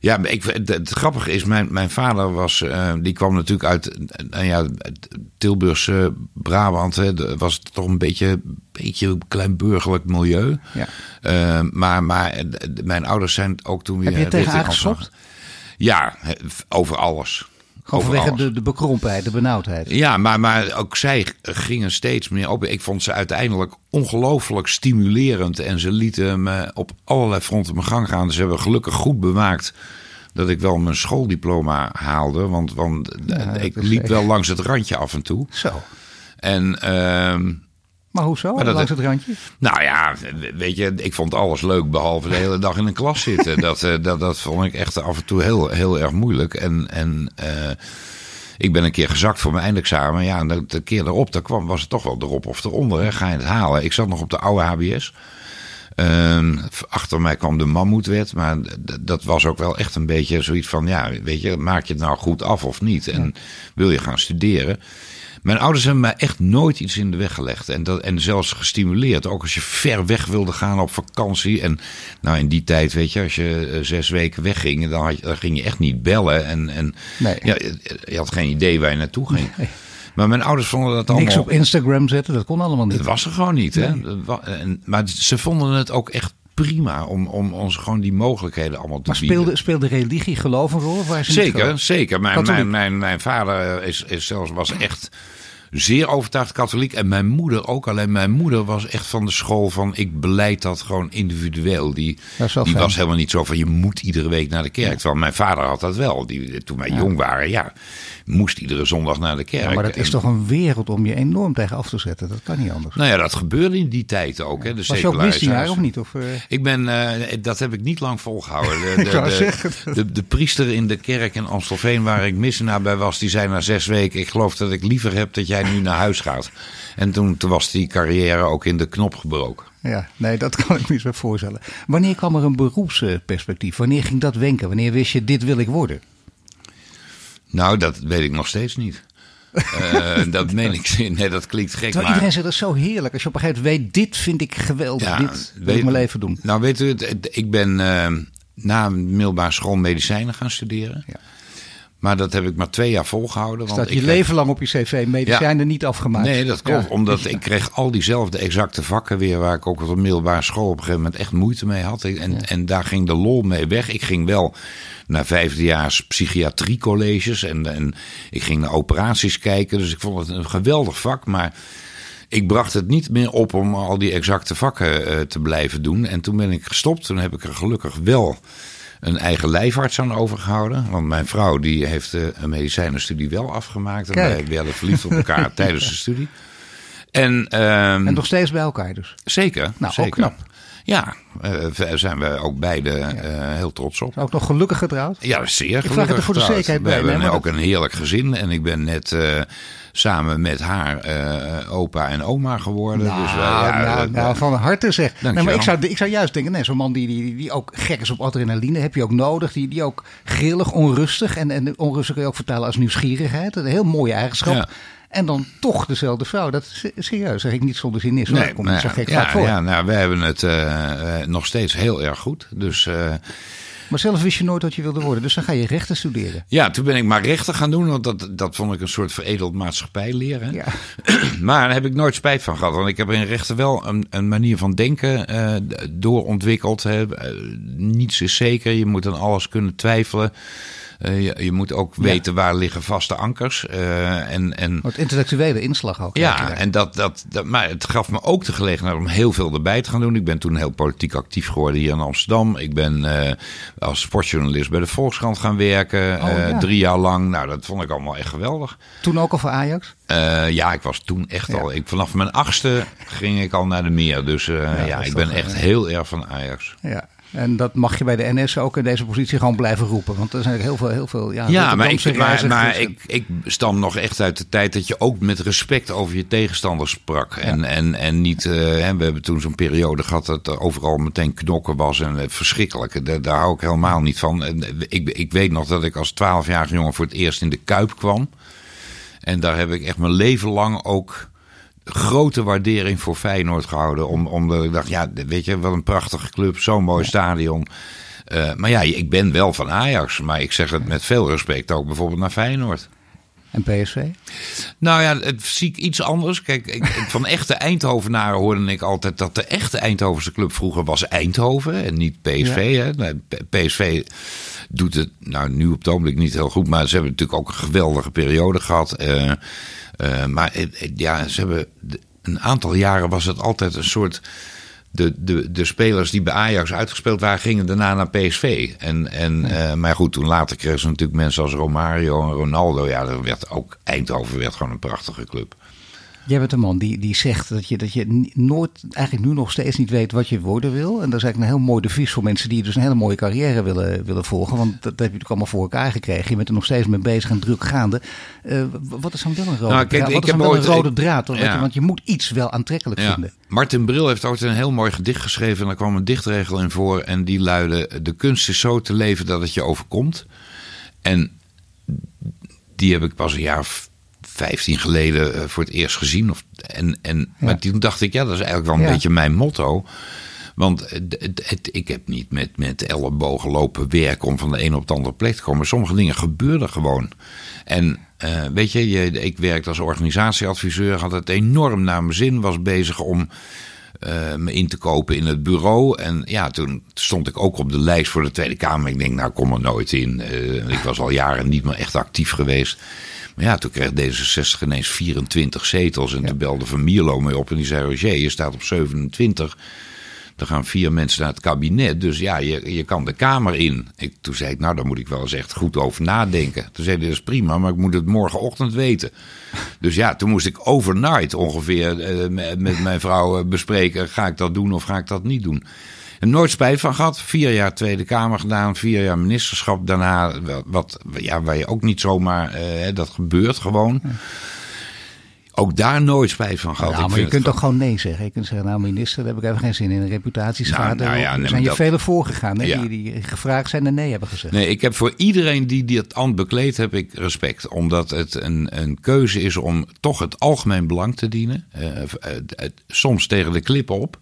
Ja, ik, het, het grappige is, mijn, mijn vader was, eh, die kwam natuurlijk uit, nou ja, Tilburgse Brabant. Hè, de- was toch een beetje, beetje een klein burgerlijk milieu. Ja. Eh, maar maar eh, mijn ouders zijn ook toen weer... Heb je tegen Ja, over alles. Gewoon vanwege de, de bekrompenheid, de benauwdheid. Ja, maar, maar ook zij gingen steeds meer op. Ik vond ze uiteindelijk ongelooflijk stimulerend. En ze lieten me op allerlei fronten mijn gang gaan. Ze hebben gelukkig goed bewaakt dat ik wel mijn schooldiploma haalde. Want, want Ja, ik liep echt- wel langs het randje af en toe. Zo. En ehm, Maar hoezo? Maar dat- Langs het randje? nou ja, weet je, ik vond alles leuk behalve de hele dag in een klas zitten. [laughs] Dat, eh, dat, dat vond ik echt af en toe heel, heel erg moeilijk. En, en eh, ik ben een keer gezakt voor mijn eindexamen. Ja, en de, de keer erop, daar kwam, was het toch wel erop of eronder. Hè. Ga je het halen? Ik zat nog op de oude HBS. Ehm, achter mij kwam de mammoetwet, maar dat was ook wel echt een beetje zoiets van, ja, weet je, maak je het nou goed af of niet? En wil je gaan studeren? Mijn ouders hebben mij echt nooit iets in de weg gelegd. En, dat, en zelfs gestimuleerd. Ook als je ver weg wilde gaan op vakantie. En nou, in die tijd, weet je, als je eh, zes weken wegging, dan, had je- dan ging je echt niet bellen. En, en Nee. ja, je, had geen idee waar je naartoe ging. Maar mijn ouders vonden dat allemaal... Niks op Instagram zetten, dat kon allemaal niet. Het was er gewoon niet. Hè? Dat En, maar ze vonden het ook echt prima om, om ons gewoon die mogelijkheden allemaal te Maar bieden. speelde, speelde religie, geloof een rol? Ze niet Zeker, zeker. Mijn, mijn, mijn, mijn vader is, is zelfs, was echt zeer overtuigd katholiek. En mijn moeder ook. Alleen mijn moeder was echt van de school van ik beleid dat gewoon individueel. Die, die fijn. was helemaal niet zo van je moet iedere week naar de kerk. Terwijl mijn vader had dat wel. Die, toen wij jong waren, ja, moest iedere zondag naar de kerk. Ja, maar dat is toch een wereld om je enorm tegen af te zetten. Dat kan niet anders. Nou ja, dat gebeurde in die tijd ook. Hè, de Was je ook misdienaar of niet? Of, eh, Ik ben, eh, dat heb ik niet lang volgehouden. De, [laughs] de, de, de priester in de kerk in Amstelveen, waar ik missenaar bij was, die zei na zes weken: Ik geloof dat ik liever heb dat jij nu naar huis gaat. En toen, toen was die carrière ook in de knop gebroken. ja, nee, dat kan ik me eens wel voorstellen. Wanneer kwam er een beroepsperspectief? Wanneer ging dat wenken? Wanneer wist je, dit wil ik worden? Nou, dat weet ik nog steeds niet. Eh, [laughs] dat meen ik. Nee, dat klinkt gek. Terwijl maar... iedereen zegt dat is zo heerlijk. Als je op een gegeven moment weet, dit vind ik geweldig. dit wil ik mijn leven doen. Nou, weet u, ik ben eh, na middelbare school medicijnen gaan studeren. Ja. Maar dat heb ik maar twee jaar volgehouden. Want Staat je ik kreeg- leven lang op je cv. Medicijnen niet afgemaakt. Nee, dat klopt. Ja. Omdat ik [laughs] kreeg al diezelfde exacte vakken weer... waar ik ook op de middelbare school op een gegeven moment echt moeite mee had. En, en daar ging de lol mee weg. Ik ging wel naar vijfdejaars psychiatriecolleges... En, en ik ging naar operaties kijken. Dus ik vond het een geweldig vak. Maar ik bracht het niet meer op om al die exacte vakken eh, te blijven doen. En toen ben ik gestopt. Toen heb ik er gelukkig wel een eigen lijfarts aan overgehouden. Want mijn vrouw die heeft eh, een medicijnenstudie wel afgemaakt. En Kijk. wij werden verliefd op elkaar [laughs] tijdens de studie. En, ehm, En nog steeds bij elkaar dus. zeker. Nou, ook zeker. knap. Ja, daar zijn we ook beide eh, heel trots op. Ook nog gelukkig getrouwd. Ja, zeer vraag gelukkig het er voor de zekerheid We bij, hebben nee, maar ook een heerlijk gezin. En ik ben net samen met haar opa en oma geworden. Nou, dus, ja, nou, nou, van harte zeg. Maar ik zou, ik zou juist denken, nee, zo'n man die, die, die ook gek is op adrenaline, heb je ook nodig. Die, die ook grillig, onrustig. En, en onrustig kun je ook vertalen als nieuwsgierigheid. Een heel mooie eigenschap. Ja. En dan toch dezelfde vrouw. Dat is serieus, zeg ik niet zonder cynisme. Nee, komt niet zo nou, gek ja, vaak voor. ja, nou, we hebben het eh, eh, nog steeds heel erg goed. Dus eh, Maar zelf wist je nooit wat je wilde worden. Dus dan ga je rechten studeren. ja, toen ben ik maar rechten gaan doen. Want dat, dat vond ik een soort veredeld maatschappij leren. Ja. [clears throat] Maar daar heb ik nooit spijt van gehad. Want ik heb in rechten wel een, een manier van denken eh, doorontwikkeld. Hè. Eh, niets is zeker. Je moet aan alles kunnen twijfelen. Eh, je, je, moet ook weten waar liggen vaste ankers. Uh, en, en, Wat intellectuele inslag ook. Ja, en dat, dat, dat, maar het gaf me ook de gelegenheid om heel veel erbij te gaan doen. Ik ben toen heel politiek actief geworden hier in Amsterdam. Ik ben uh, als sportjournalist bij de Volkskrant gaan werken. Oh, ja. Drie jaar lang. Nou, dat vond ik allemaal echt geweldig. Toen ook al voor Ajax? ja, ik was toen echt al. Ik, vanaf mijn achtste ging ik al naar de meer. Dus ja, ja ik ben echt heel erg van Ajax. Ja. En dat mag je bij de NS ook in deze positie gewoon blijven roepen. Want er zijn heel veel, heel veel. Ja, ja maar, ik, maar, maar ik, ik stam nog echt uit de tijd dat je ook met respect over je tegenstanders sprak. En, ja. en, en niet. Uh, we hebben toen zo'n periode gehad dat er overal meteen knokken was. En uh, verschrikkelijk. Daar, daar hou ik helemaal niet van. En, ik, ik weet nog dat ik als twaalfjarige jongen voor het eerst in de Kuip kwam. En daar heb ik echt mijn leven lang ook grote waardering voor Feyenoord gehouden. Om, omdat ik dacht, ja, weet je, wat een prachtige club, zo'n mooi stadion. Uh, maar ja, ik ben wel van Ajax. Maar ik zeg het met veel respect ook bijvoorbeeld naar Feyenoord. En PSV? Nou ja, het zie ik iets anders. Kijk, ik, van echte Eindhovenaren hoorde ik altijd dat de echte Eindhovense club vroeger was Eindhoven en niet PSV. Ja. Hè? PSV doet het nou nu op het ogenblik niet heel goed, maar ze hebben natuurlijk ook een geweldige periode gehad. Uh, maar ja, ze hebben een aantal jaren was het altijd een soort. De, de, de spelers die bij Ajax uitgespeeld waren, gingen daarna naar PSV. En, en, uh, maar goed, toen later kregen ze natuurlijk mensen als Romario en Ronaldo. Ja, dat werd ook Eindhoven werd gewoon een prachtige club. Jij bent een man die, die zegt dat je, dat je nooit, eigenlijk nu nog steeds niet weet wat je worden wil. En dat is eigenlijk een heel mooi devies voor mensen die dus een hele mooie carrière willen, willen volgen. Want dat, heb je natuurlijk allemaal voor elkaar gekregen. Je bent er nog steeds mee bezig en druk gaande. Uh, wat is dan wel een rode nou, kijk, draad? Wat is dan wel een rode draad? Ja. Want je moet iets wel aantrekkelijk ja. vinden. Martin Bril heeft ooit een heel mooi gedicht geschreven. En daar kwam een dichtregel in voor. En die luidde, de kunst is zo te leven dat het je overkomt. En die heb ik pas een jaar 15 geleden uh, voor het eerst gezien. Of, en, en, ja. Maar toen dacht ik, ja, dat is eigenlijk wel een ja. beetje mijn motto. Want het, het, het, ik heb niet met, met ellebogen lopen werken om van de ene op de andere plek te komen. Sommige dingen gebeuren gewoon. En uh, weet je, je, ik werkte als organisatieadviseur, had het enorm naar mijn zin, was bezig om uh, me in te kopen in het bureau. En ja, toen stond ik ook op de lijst voor de Tweede Kamer. Ik denk, nou, kom er nooit in. Uh, ik was al jaren niet meer echt actief geweest. Maar ja, toen kreeg D66 ineens 24 zetels. En ja. toen belde Van Mierlo mee op en die zei: Roger, je staat op 27. Er gaan vier mensen naar het kabinet. Dus ja, je, je kan de Kamer in. Ik, toen zei ik, nou, daar moet ik wel eens echt goed over nadenken. Toen zei hij, dat is prima, maar ik moet het morgenochtend weten. [laughs] Dus ja, toen moest ik overnight ongeveer uh, met, met mijn vrouw bespreken... ga ik dat doen of ga ik dat niet doen? En nooit spijt van gehad. Vier jaar Tweede Kamer gedaan, vier jaar ministerschap. Daarna, wat, ja, waar je ook niet zomaar, uh, dat gebeurt gewoon. Ook daar nooit spijt van gehad. Ja, maar je kunt toch gewoon nee zeggen. Je kunt zeggen, nou minister, daar heb ik even geen zin in. Een reputatieschade. Nou, nou ja, er zijn je dat... vele voorgegaan hè, ja. die, die gevraagd zijn en nee hebben gezegd. Nee, ik heb voor iedereen die dit ambt bekleed, heb ik respect. Omdat het een, een keuze is om toch het algemeen belang te dienen. Uh, uh, soms tegen de klip op.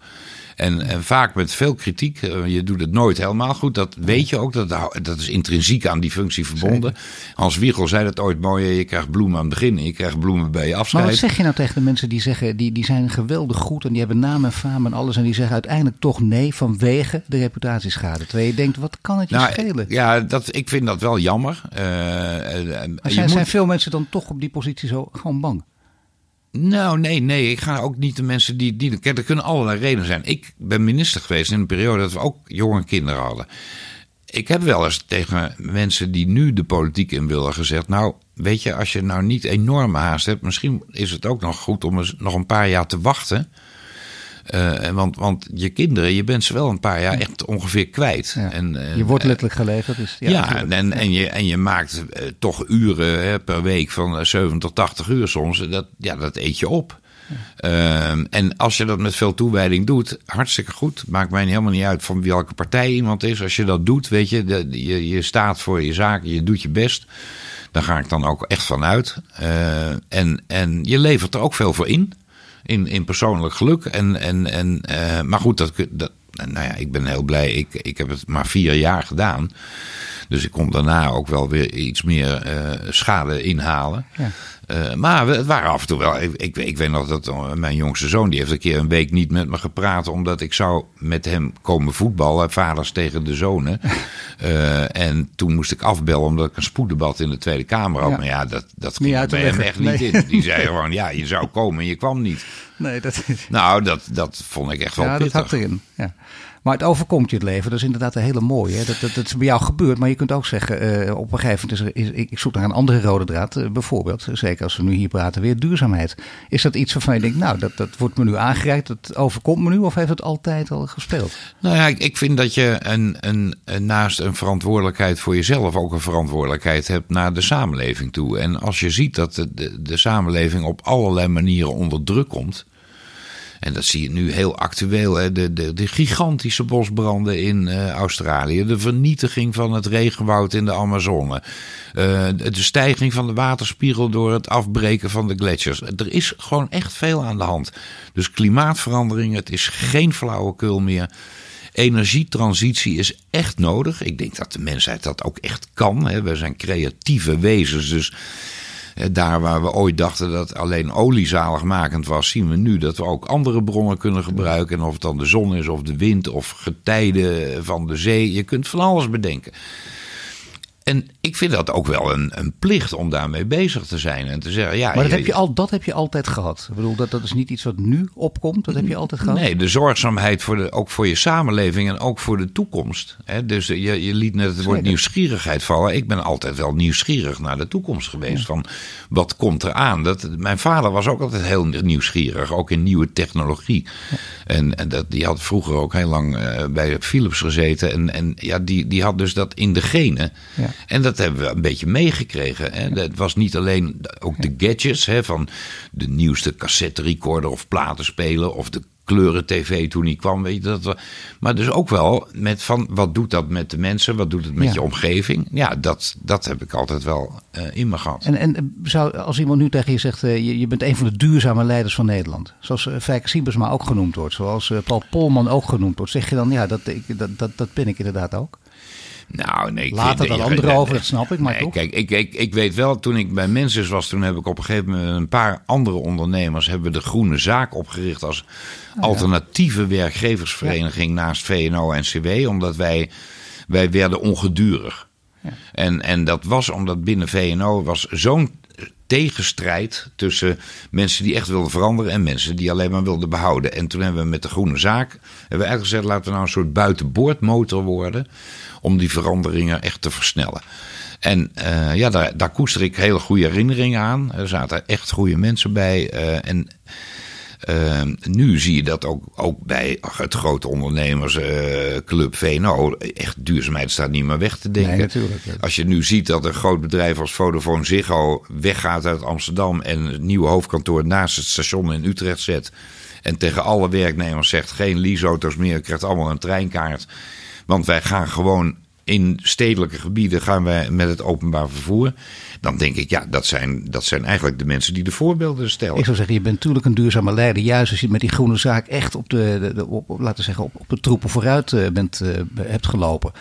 En, en, vaak met veel kritiek. Je doet het nooit helemaal goed. Dat weet je ook. Dat, dat is intrinsiek aan die functie verbonden. Hans Wiegel zei dat ooit mooi. Je krijgt bloemen aan het begin. En je krijgt bloemen bij je afscheid. Maar wat zeg je nou tegen de mensen die zeggen. Die, die zijn geweldig goed. En die hebben naam en faam en alles. En die zeggen uiteindelijk toch nee. Vanwege de reputatieschade. Terwijl je denkt. Wat kan het je nou, schelen? Ja, dat, ik vind dat wel jammer. Uh, maar zijn, moet... zijn veel mensen dan toch op die positie zo gewoon bang? Nou, nee, nee. Ik ga ook niet de mensen die. die kijk, er kunnen allerlei redenen zijn. Ik ben minister geweest in een periode dat we ook jonge kinderen hadden. Ik heb wel eens tegen mensen die nu de politiek in willen gezegd. Nou, weet je, als je nou niet enorme haast hebt, misschien is het ook nog goed om eens nog een paar jaar te wachten. Uh, want, want je kinderen, je bent ze wel een paar jaar echt ongeveer kwijt. Ja. En, uh, je wordt letterlijk geleverd. Dus, ja, ja en, en, je, en je maakt uh, toch uren hè, per week van 70, 80 uur soms. Dat, ja, dat eet je op. Ja. en als je dat met veel toewijding doet, hartstikke goed. Maakt mij helemaal niet uit van welke partij iemand is. Als je dat doet, weet je, de, je, je staat voor je zaken, je doet je best. Daar ga ik dan ook echt van uit. en, en je levert er ook veel voor in in, in persoonlijk geluk. En, en, en, uh, maar goed, dat, dat, nou ja, ik ben heel blij. Ik, ik heb het maar vier jaar gedaan. Dus ik kon daarna ook wel weer iets meer uh, schade inhalen. Ja. Uh, maar het waren af en toe wel. Ik, ik, ik, weet nog dat eh, mijn jongste zoon. die heeft een keer een week niet met me gepraat. omdat ik zou met hem komen voetballen. Vaders tegen de zonen. uh, [laughs] en toen moest ik afbellen. omdat ik een spoeddebat in de Tweede Kamer had. Ja. Maar ja, dat, dat ging bij hem echt nee. niet in. Die zei [laughs] gewoon: ja, je zou komen en je kwam niet. Nee, dat is... Nou, dat, dat vond ik echt wel ja, pittig. dat had erin. Ja. Maar het overkomt je het leven. Dat is inderdaad een hele mooie. Dat, dat, dat is bij jou gebeurd. Maar je kunt ook zeggen, uh, op een gegeven moment is is, ik zoek naar een andere rode draad. Uh, bijvoorbeeld, zeker als we nu hier praten, weer duurzaamheid. Is dat iets waarvan je denkt, nou, dat, dat wordt me nu aangereikt. Dat overkomt me nu. Of heeft het altijd al gespeeld? Nou ja, ik, vind dat je een, een, naast een verantwoordelijkheid voor jezelf ook een verantwoordelijkheid hebt naar de samenleving toe. En als je ziet dat de, de samenleving op allerlei manieren onder druk komt. En dat zie je nu heel actueel. Hè? De, de, de gigantische bosbranden in uh, Australië. De vernietiging van het regenwoud in de Amazone. Uh, de stijging van de waterspiegel door het afbreken van de gletsjers. Er is gewoon echt veel aan de hand. Dus klimaatverandering, het is geen flauwekul meer. Energietransitie is echt nodig. Ik denk dat de mensheid dat ook echt kan. Hè. We zijn creatieve wezens, dus daar waar we ooit dachten dat alleen olie zaligmakend was, zien we nu dat we ook andere bronnen kunnen gebruiken. En of het dan de zon is, of de wind, of getijden van de zee. Je kunt van alles bedenken. En ik vind dat ook wel een, een plicht om daarmee bezig te zijn. En te zeggen, ja, maar dat, heb je al, dat heb je altijd gehad. Ik bedoel, dat, dat is niet iets wat nu opkomt. Dat heb je altijd gehad. Nee, de zorgzaamheid voor de, ook voor je samenleving en ook voor de toekomst. Hè? Dus je, je liet net het woord nieuwsgierigheid vallen. Ik ben altijd wel nieuwsgierig naar de toekomst geweest. Ja. Van wat komt er aan? Dat, mijn vader was ook altijd heel nieuwsgierig. Ook in nieuwe technologie. Ja. En, en dat, die had vroeger ook heel lang uh, bij Philips gezeten. En, en ja, die, die had dus dat in de genen. Ja. En dat hebben we een beetje meegekregen. Dat was niet alleen ook de gadgets hè, van de nieuwste cassette recorder of platenspeler of de kleuren tv toen hij kwam. Weet je, dat we, maar dus ook wel met van wat doet dat met de mensen? Wat doet het met ja. je omgeving? Ja, dat, dat heb ik altijd wel uh, in me gehad. En, en zou, als iemand nu tegen je zegt, uh, je, je, bent een van de duurzame leiders van Nederland. Zoals uh, Fijke Siebersma ook genoemd wordt. Zoals Paul Polman ook genoemd wordt. Zeg je dan, ja, dat, ik, dat, dat, dat ben ik inderdaad ook. Nou, nee. Ik Later dan anderen over, dat snap ik, maar nee, toch? Kijk, ik, ik, ik weet wel, toen ik bij Mensis was, toen heb ik op een gegeven moment een paar andere ondernemers hebben de Groene Zaak opgericht als oh, alternatieve ja. werkgeversvereniging ja. naast VNO en CW, omdat wij, wij werden ongedurig. Ja. En, en dat was omdat binnen VNO was zo'n tegenstrijd tussen mensen die echt wilden veranderen en mensen die alleen maar wilden behouden. En toen hebben we met de Groene Zaak hebben we eigenlijk gezegd: laten we nou een soort buitenboordmotor worden om die veranderingen echt te versnellen. En uh, ja, daar, daar koester ik hele goede herinneringen aan. Er zaten echt goede mensen bij. Uh, en uh, nu zie je dat ook, ook bij het grote ondernemersclub VNO. Echt duurzaamheid staat niet meer weg te denken. Nee, natuurlijk. Als je nu ziet dat een groot bedrijf als Vodafone Ziggo weggaat uit Amsterdam en het nieuwe hoofdkantoor naast het station in Utrecht zet. En tegen alle werknemers zegt geen leaseauto's meer, krijgt allemaal een treinkaart. Want wij gaan gewoon in stedelijke gebieden gaan wij met het openbaar vervoer. Dan denk ik, ja, dat zijn, dat zijn eigenlijk de mensen die de voorbeelden stellen. Ik zou zeggen, je bent natuurlijk een duurzame leider. Juist als je met die groene zaak echt op de, laten zeggen, op, op de troepen vooruit uh, bent, uh, hebt gelopen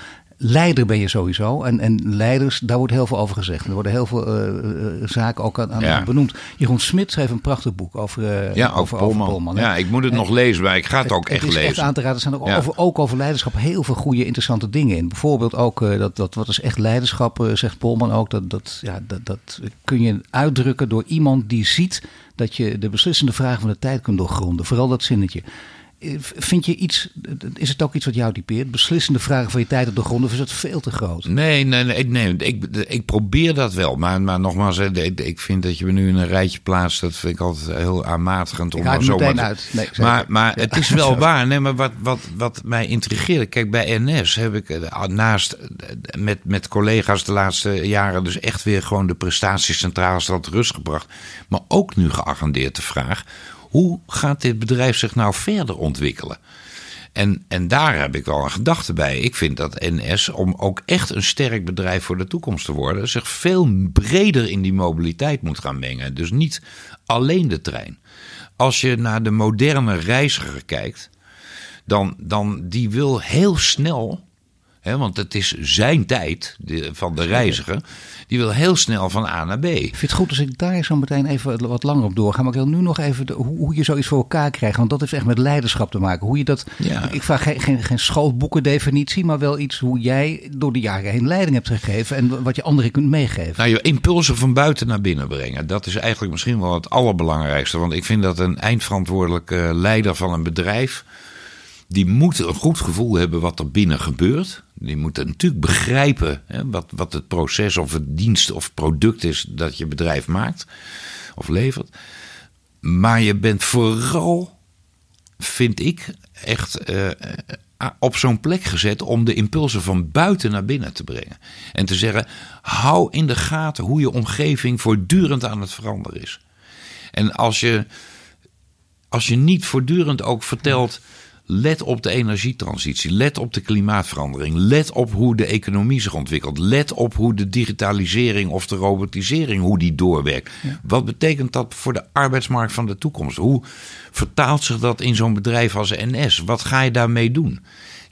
leider ben je sowieso. En, en leiders, daar wordt heel veel over gezegd. Er worden heel veel uh, zaken ook aan, aan ja. benoemd. Jeroen Smit schreef een prachtig boek over, uh, ja, over, over, Polman. Ja, ik moet het en, nog lezen, maar ik ga het, het ook echt het is lezen. echt aan te raden. Er staan ook, ja. over, ook over leiderschap heel veel goede, interessante dingen in. Bijvoorbeeld ook, uh, dat, dat, wat is echt leiderschap, zegt Polman ook. Dat, dat, ja, dat, dat kun je uitdrukken door iemand die ziet dat je de beslissende vragen van de tijd kunt doorgronden. Vooral dat zinnetje. Vind je iets, is het ook iets wat jou typeert? Beslissende vragen van je tijd op de grond of is het veel te groot? Nee, nee, nee, nee ik, ik probeer dat wel. Maar, maar nogmaals, ik vind dat je me nu in een rijtje plaatst. Dat vind ik altijd heel aanmatigend. Om ik zo meteen uit. Nee, maar maar het is wel [laughs] waar. Nee, maar wat, wat, wat mij intrigeert. Kijk, bij NS heb ik naast met, met collega's de laatste jaren dus echt weer gewoon de prestatiecentrales tot rust gebracht. Maar ook nu geagendeerd de vraag hoe gaat dit bedrijf zich nou verder ontwikkelen? En, en daar heb ik wel een gedachte bij. Ik vind dat NS, om ook echt een sterk bedrijf voor de toekomst te worden, zich veel breder in die mobiliteit moet gaan mengen. Dus niet alleen de trein. Als je naar de moderne reiziger kijkt, dan, dan die wil heel snel want het is zijn tijd de, van de reiziger. Die wil heel snel van A naar B. Ik vind het goed als ik daar zo meteen even wat langer op doorga. Maar ik wil nu nog even de, hoe, hoe, je zoiets voor elkaar krijgt. Want dat heeft echt met leiderschap te maken. Hoe je dat, Ik vraag geen, geen, geen schoolboekendefinitie. Maar wel iets hoe jij door de jaren heen leiding hebt gegeven. En wat je anderen kunt meegeven. Nou, je impulsen van buiten naar binnen brengen. Dat is eigenlijk misschien wel het allerbelangrijkste. Want ik vind dat een eindverantwoordelijke leider van een bedrijf die moeten een goed gevoel hebben wat er binnen gebeurt. Die moeten natuurlijk begrijpen hè, wat, wat het proces of het dienst of product is dat je bedrijf maakt of levert. Maar je bent vooral, vind ik, echt eh, op zo'n plek gezet om de impulsen van buiten naar binnen te brengen. En te zeggen: hou in de gaten hoe je omgeving voortdurend aan het veranderen is. En als je, als je niet voortdurend ook vertelt Let op de energietransitie. Let op de klimaatverandering. Let op hoe de economie zich ontwikkelt. Let op hoe de digitalisering of de robotisering hoe die doorwerkt. Wat betekent dat voor de arbeidsmarkt van de toekomst? Hoe vertaalt zich dat in zo'n bedrijf als NS? Wat ga je daarmee doen?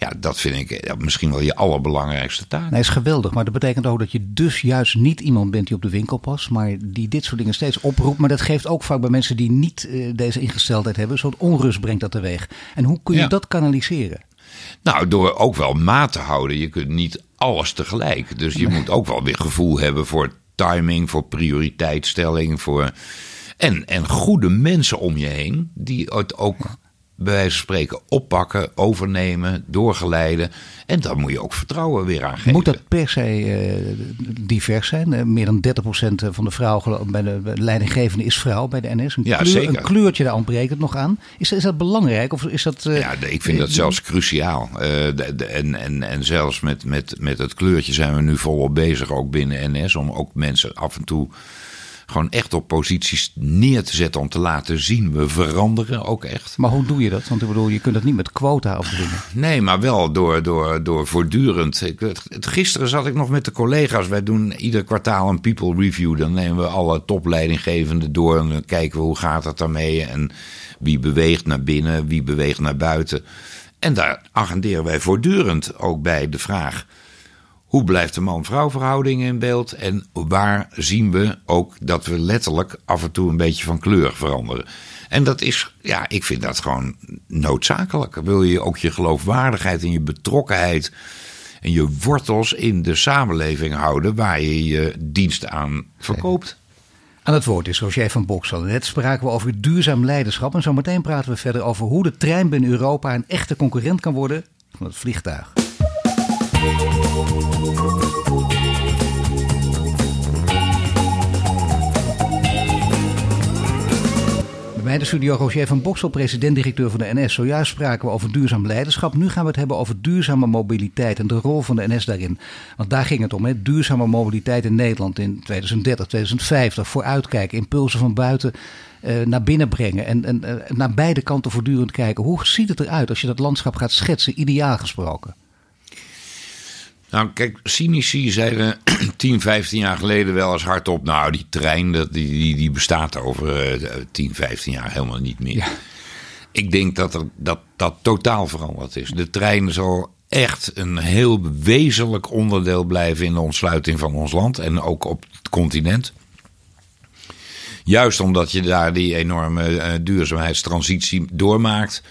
Ja, dat vind ik misschien wel je allerbelangrijkste taak. Nee, is geweldig. Maar dat betekent ook dat je dus juist niet iemand bent die op de winkel past, maar die dit soort dingen steeds oproept. Maar dat geeft ook vaak bij mensen die niet uh, deze ingesteldheid hebben, zo'n onrust brengt dat teweeg. En hoe kun je dat kanaliseren? Nou, door ook wel maat te houden. Je kunt niet alles tegelijk. Dus je moet ook wel weer gevoel hebben voor timing, voor prioriteitsstelling, voor. En, en goede mensen om je heen die het ook bij wijze van spreken oppakken, overnemen, doorgeleiden. En dan moet je ook vertrouwen weer aan geven. Moet dat per se uh, divers zijn? Uh, meer dan 30% van de vrouwen bij de, leidinggevende is vrouw bij de NS. Een, ja, kleur, zeker. een kleurtje, daar ontbreekt het nog aan. Is, is dat belangrijk? Of is dat, uh, ja, ik vind dat zelfs cruciaal. De, de, en, en, en zelfs met, met, met het kleurtje zijn we nu volop bezig, ook binnen NS, om ook mensen af en toe gewoon echt op posities neer te zetten om te laten zien we veranderen ook echt. Maar hoe doe je dat? Want ik bedoel, je kunt dat niet met quota afdwingen. [laughs] Nee, maar wel door, door, door voortdurend. Ik, gisteren zat ik nog met de collega's. Wij doen ieder kwartaal een people review. Dan nemen we alle topleidinggevenden door en dan kijken we hoe gaat het daarmee en wie beweegt naar binnen, wie beweegt naar buiten. En daar agenderen wij voortdurend ook bij de vraag hoe blijft de man-vrouw verhouding in beeld? En waar zien we ook dat we letterlijk af en toe een beetje van kleur veranderen? En dat is, ja, ik vind dat gewoon noodzakelijk. Wil je ook je geloofwaardigheid en je betrokkenheid en je wortels in de samenleving houden waar je je dienst aan verkoopt? Aan het woord is Roger van Boksel. Net spraken we over duurzaam leiderschap. En zometeen praten we verder over hoe de trein binnen Europa een echte concurrent kan worden van het vliegtuig. Bij de studio Roger van Boksel, president-directeur van de NS. Zojuist spraken we over duurzaam leiderschap. Nu gaan we het hebben over duurzame mobiliteit en de rol van de NS daarin. Want daar ging het om, hè? duurzame mobiliteit in Nederland in 2030, 2050. Vooruitkijken, impulsen van buiten uh, naar binnen brengen. En, en uh, naar beide kanten voortdurend kijken. Hoe ziet het eruit als je dat landschap gaat schetsen, ideaal gesproken? Nou, kijk, cynici zeiden [clears throat] 10, 15 jaar geleden wel eens hardop... nou, die trein dat, die, die, die bestaat over uh, 10, 15 jaar helemaal niet meer. Ja. Ik denk dat, er, dat dat totaal veranderd is. De trein zal echt een heel wezenlijk onderdeel blijven... in de ontsluiting van ons land en ook op het continent. Juist omdat je daar die enorme uh, duurzaamheidstransitie doormaakt...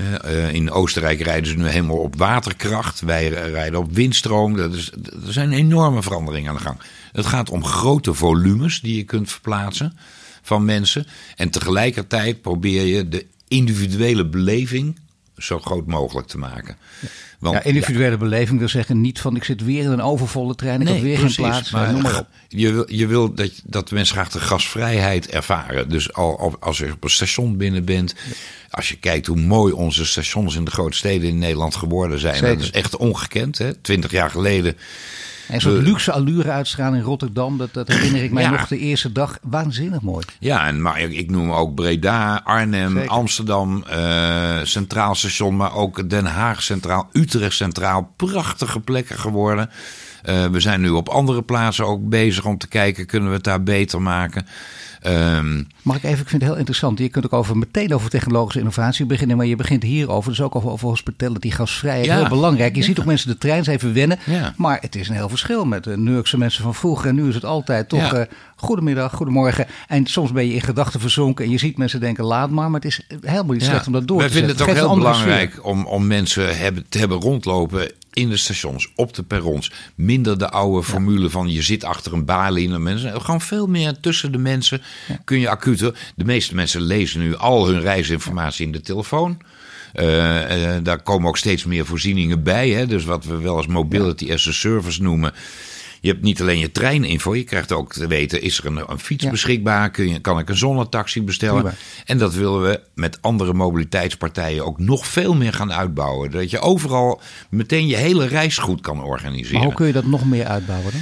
Uh, in Oostenrijk rijden ze nu helemaal op waterkracht. Wij rijden op windstroom. Dat is, er zijn enorme veranderingen aan de gang. Het gaat om grote volumes die je kunt verplaatsen van mensen. En tegelijkertijd probeer je de individuele beleving zo groot mogelijk te maken. Want, ja, individuele beleving wil zeggen niet van ik zit weer in een overvolle trein, ik nee, heb weer geen plaats. Maar, noem maar op. Je wil, je wil dat, dat mensen graag de gasvrijheid ervaren. Dus al, als je op een station binnen bent, als je kijkt hoe mooi onze stations in de grote steden in Nederland geworden zijn. Dat is echt ongekend. Hè? Twintig jaar geleden en zo'n luxe allure uitstraling in Rotterdam, dat, dat herinner ik mij nog de eerste dag. Waanzinnig mooi. Ja, en maar ik noem ook Breda, Arnhem, Amsterdam, uh, Centraal Station, maar ook Den Haag Centraal, Utrecht Centraal. Prachtige plekken geworden. Uh, we zijn nu op andere plaatsen ook bezig om te kijken, kunnen we het daar beter maken. Ehm, Mag ik even, ik vind het heel interessant. Je kunt ook over, meteen over technologische innovatie beginnen. Maar je begint hierover, dus ook over, over hospitality, gasvrijheid. Ja. Heel belangrijk. Je ziet ook mensen de trein even wennen. Ja. Maar het is een heel verschil met de Nurkse mensen van vroeger. En nu is het altijd toch eh, goedemiddag, goedemorgen. En soms ben je in gedachten verzonken. En je ziet mensen denken laat maar. Maar het is helemaal niet slecht om dat door Wij te vinden het zetten. ook heel belangrijk om, om mensen hebben, te hebben rondlopen in de stations, op de perrons. Minder de oude formule van je zit achter een balie en mensen. Gewoon veel meer tussen de mensen kun je acuter. De meeste mensen lezen nu al hun reisinformatie in de telefoon. Eh, eh, daar komen ook steeds meer voorzieningen bij. Hè? Dus wat we wel als mobility as a service noemen. Je hebt niet alleen je treininfo, je krijgt ook te weten: is er een, een fiets Ja. beschikbaar? Kun je, kan ik een zonnetaxi bestellen? Prima. En dat willen we met andere mobiliteitspartijen ook nog veel meer gaan uitbouwen. Dat je overal meteen je hele reis goed kan Maar organiseren. hoe kun je dat nog meer uitbouwen dan?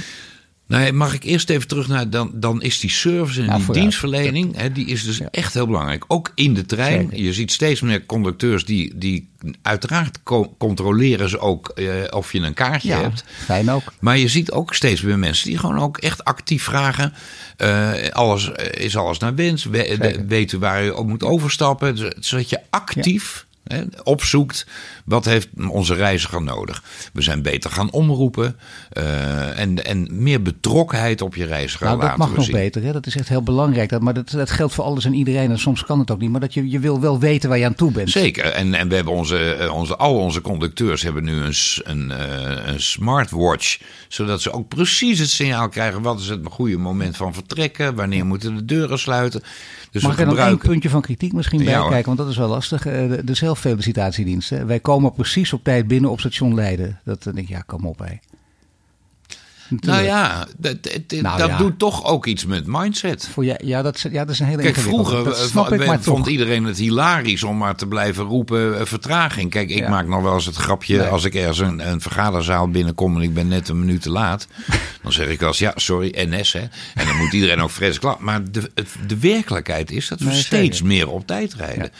Nee, mag ik eerst even terug naar, dan, dan is die service en Ja, die vooruit. dienstverlening, hè, die is dus echt heel belangrijk. Ook in de trein. Zeker. Je ziet steeds meer conducteurs die, die uiteraard co- controleren ze ook eh, of je een kaartje Ja, hebt. fijn ook. Maar je ziet ook steeds meer mensen die gewoon ook echt actief vragen. eh, alles, eh, is alles naar wens? We, weten waar je op moet overstappen? Z- Zodat je actief hè, opzoekt wat heeft onze reiziger nodig. We zijn beter gaan omroepen. eh, en, en meer betrokkenheid op je reiziger Nou, dat laten mag we nog zien. beter. Hè? Dat is echt heel belangrijk. Dat, maar dat, dat geldt voor alles en iedereen. En soms kan het ook niet. Maar dat je, je wil wel weten waar je aan toe bent. Zeker. En, en we hebben onze, eh, onze, al onze conducteurs hebben nu een, eh, een smartwatch. Zodat ze ook precies het signaal krijgen. Wat is het goede moment van vertrekken? Wanneer moeten de deuren sluiten? Dus Mag ik er nog één puntje van kritiek misschien bij Ja, kijken? Want dat is wel lastig. Eh, De, hè. Wij komen precies op tijd binnen op station Leiden. Dat denk ik, ja, kom op hé. Nou ja, dat, dat, Nou dat ja. doet toch ook iets met mindset. Voor jij, ja, dat, is- ja, dat is een hele Kijk, vroeger Dat eh, snap ik, v- maar vond toch. iedereen het hilarisch om maar te blijven roepen eh, vertraging. Kijk, ik Ja. maak nog wel eens het grapje Nee. als ik ergens een, een vergaderzaal binnenkom en ik ben net een minuut te laat. [laughs] Dan zeg ik wel eens, ja, sorry, NS hè. En dan moet iedereen ook fris klaar. Maar de, de werkelijkheid is dat we Nee, steeds zeker. meer op tijd rijden.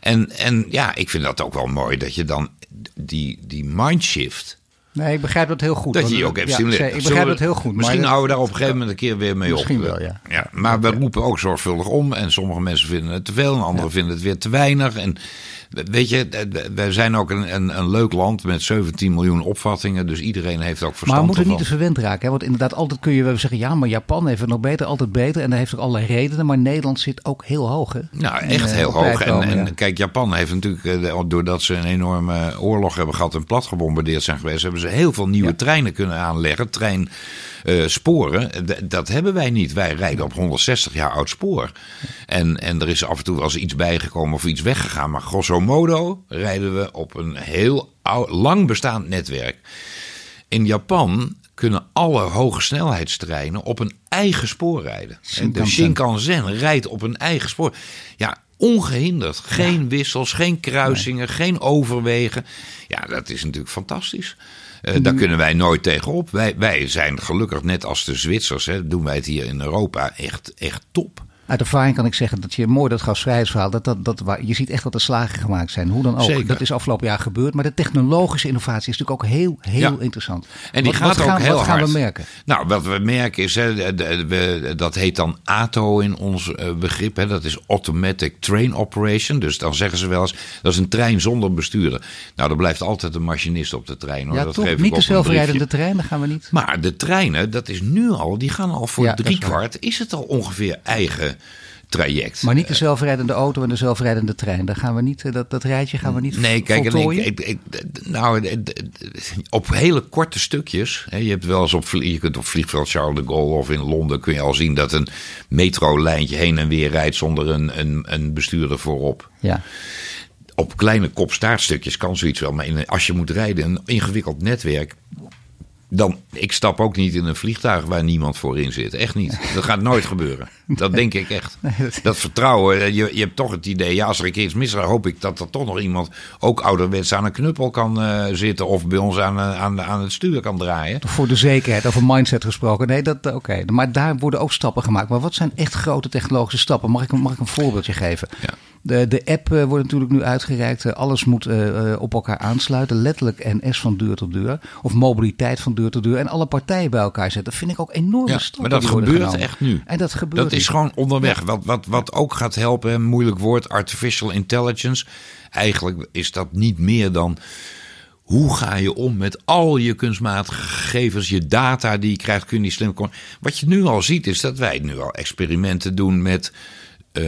En, en ja, ik vind dat ook wel mooi dat je dan die, die mindshift... Nee, ik begrijp dat heel goed. Dat je je ook hebt ja, stimuleert. Ik begrijp we- dat heel goed. Misschien maar, houden we daar op een gegeven moment een keer weer mee Misschien op. wel, ja. maar we roepen ook zorgvuldig om. En sommige mensen vinden het te veel. En anderen vinden het weer te weinig. En weet je, wij zijn ook een, een, een leuk land met 17 miljoen opvattingen. Dus iedereen heeft ook verstand Maar we moeten ervan. niet te verwend raken. Hè? Want inderdaad, altijd kun je wel zeggen... ja, maar Japan heeft het nog beter, altijd beter. En daar heeft ook allerlei redenen. Maar Nederland zit ook heel hoog. Hè? Nou, echt eh, heel hoog. En, en kijk, Japan heeft natuurlijk, eh, doordat ze een enorme oorlog hebben gehad en plat gebombardeerd zijn geweest, hebben ze heel veel nieuwe Ja. treinen kunnen aanleggen. Treinsporen. dat hebben wij niet. Wij rijden op 160 jaar oud spoor. En, en er is af en toe wel eens iets bijgekomen of iets weggegaan. Maar grosso modo rijden we op een heel oud, lang bestaand netwerk. In Japan kunnen alle hoge snelheidstreinen op een eigen spoor rijden. En de Shinkansen. Shinkansen rijdt op een eigen spoor. Ja, ongehinderd. Geen wissels, geen kruisingen, geen overwegen. Ja, dat is natuurlijk fantastisch. Eh, daar kunnen wij nooit tegenop. Wij, wij zijn gelukkig, net als de Zwitsers, hè, doen wij het hier in Europa echt, echt top. Uit ervaring kan ik zeggen dat je mooi dat gasvrijheidsverhaal, dat, dat, dat, je ziet echt dat er slagen gemaakt zijn. Hoe dan ook. Zeker. Dat is afgelopen jaar gebeurd. Maar de technologische innovatie is natuurlijk ook heel, heel Ja. interessant. En die Wat- gaat wat ook gaan, heel Wat gaan hard. we merken? Nou, wat we merken is, hè, dat heet dan ATO in ons eh, begrip. Hè, dat is Automatic Train Operation. Dus dan zeggen ze wel eens, dat is een trein zonder bestuurder. Nou, er blijft altijd een machinist op de trein. Hoor. Ja, dat toch? geef Niet de zelfrijdende briefje. trein, dan gaan we niet. Maar de treinen, dat is nu al, die gaan al voor Ja, dat is driekwart, is het al ongeveer eigen traject. Maar niet de zelfrijdende auto en de zelfrijdende trein. Daar gaan we niet, eh, dat, dat rijtje gaan we niet Nee, kijk, voltooien. ik, ik, nou, op hele korte stukjes. Hè, je hebt wel eens op, je kunt op vliegveld Charles de Gaulle of in Londen kun je al zien dat een metrolijntje heen en weer rijdt zonder een, een, een bestuurder voorop. Ja. Op kleine kopstaartstukjes kan zoiets wel, maar als je moet rijden, een ingewikkeld netwerk. Dan, ik stap ook niet in een vliegtuig waar niemand voor in zit. Echt niet. Dat gaat nooit [laughs] gebeuren. Dat denk ik echt. dat- vertrouwen, eh, je, je hebt toch het idee, ja, als er een keer iets mis is, dan hoop ik dat er toch nog iemand ook ouderwets aan een knuppel kan eh, zitten of bij ons aan, eh, aan, aan het stuur kan draaien. Voor de zekerheid, over mindset gesproken. Nee, dat oké. Maar daar worden ook stappen gemaakt. Maar wat zijn echt grote technologische stappen? Mag ik, mag ik een voorbeeldje geven? Ja. De, de app eh, wordt natuurlijk nu uitgereikt. Eh, alles moet eh, op elkaar aansluiten. Letterlijk NS van deur tot deur. Of mobiliteit van deur tot deur. En alle partijen bij elkaar zetten. Dat vind ik ook enorme Ja, maar dat gebeurt genomen. echt nu. En dat gebeurt Dat is nu. gewoon onderweg. Wat, wat, wat ook gaat helpen, een moeilijk woord, artificial intelligence. Eigenlijk is dat niet meer dan hoe ga je om met al je kunstmatige gegevens, je data die je krijgt, kun je die slim. kon- Wat je nu al ziet is dat wij nu al experimenten doen met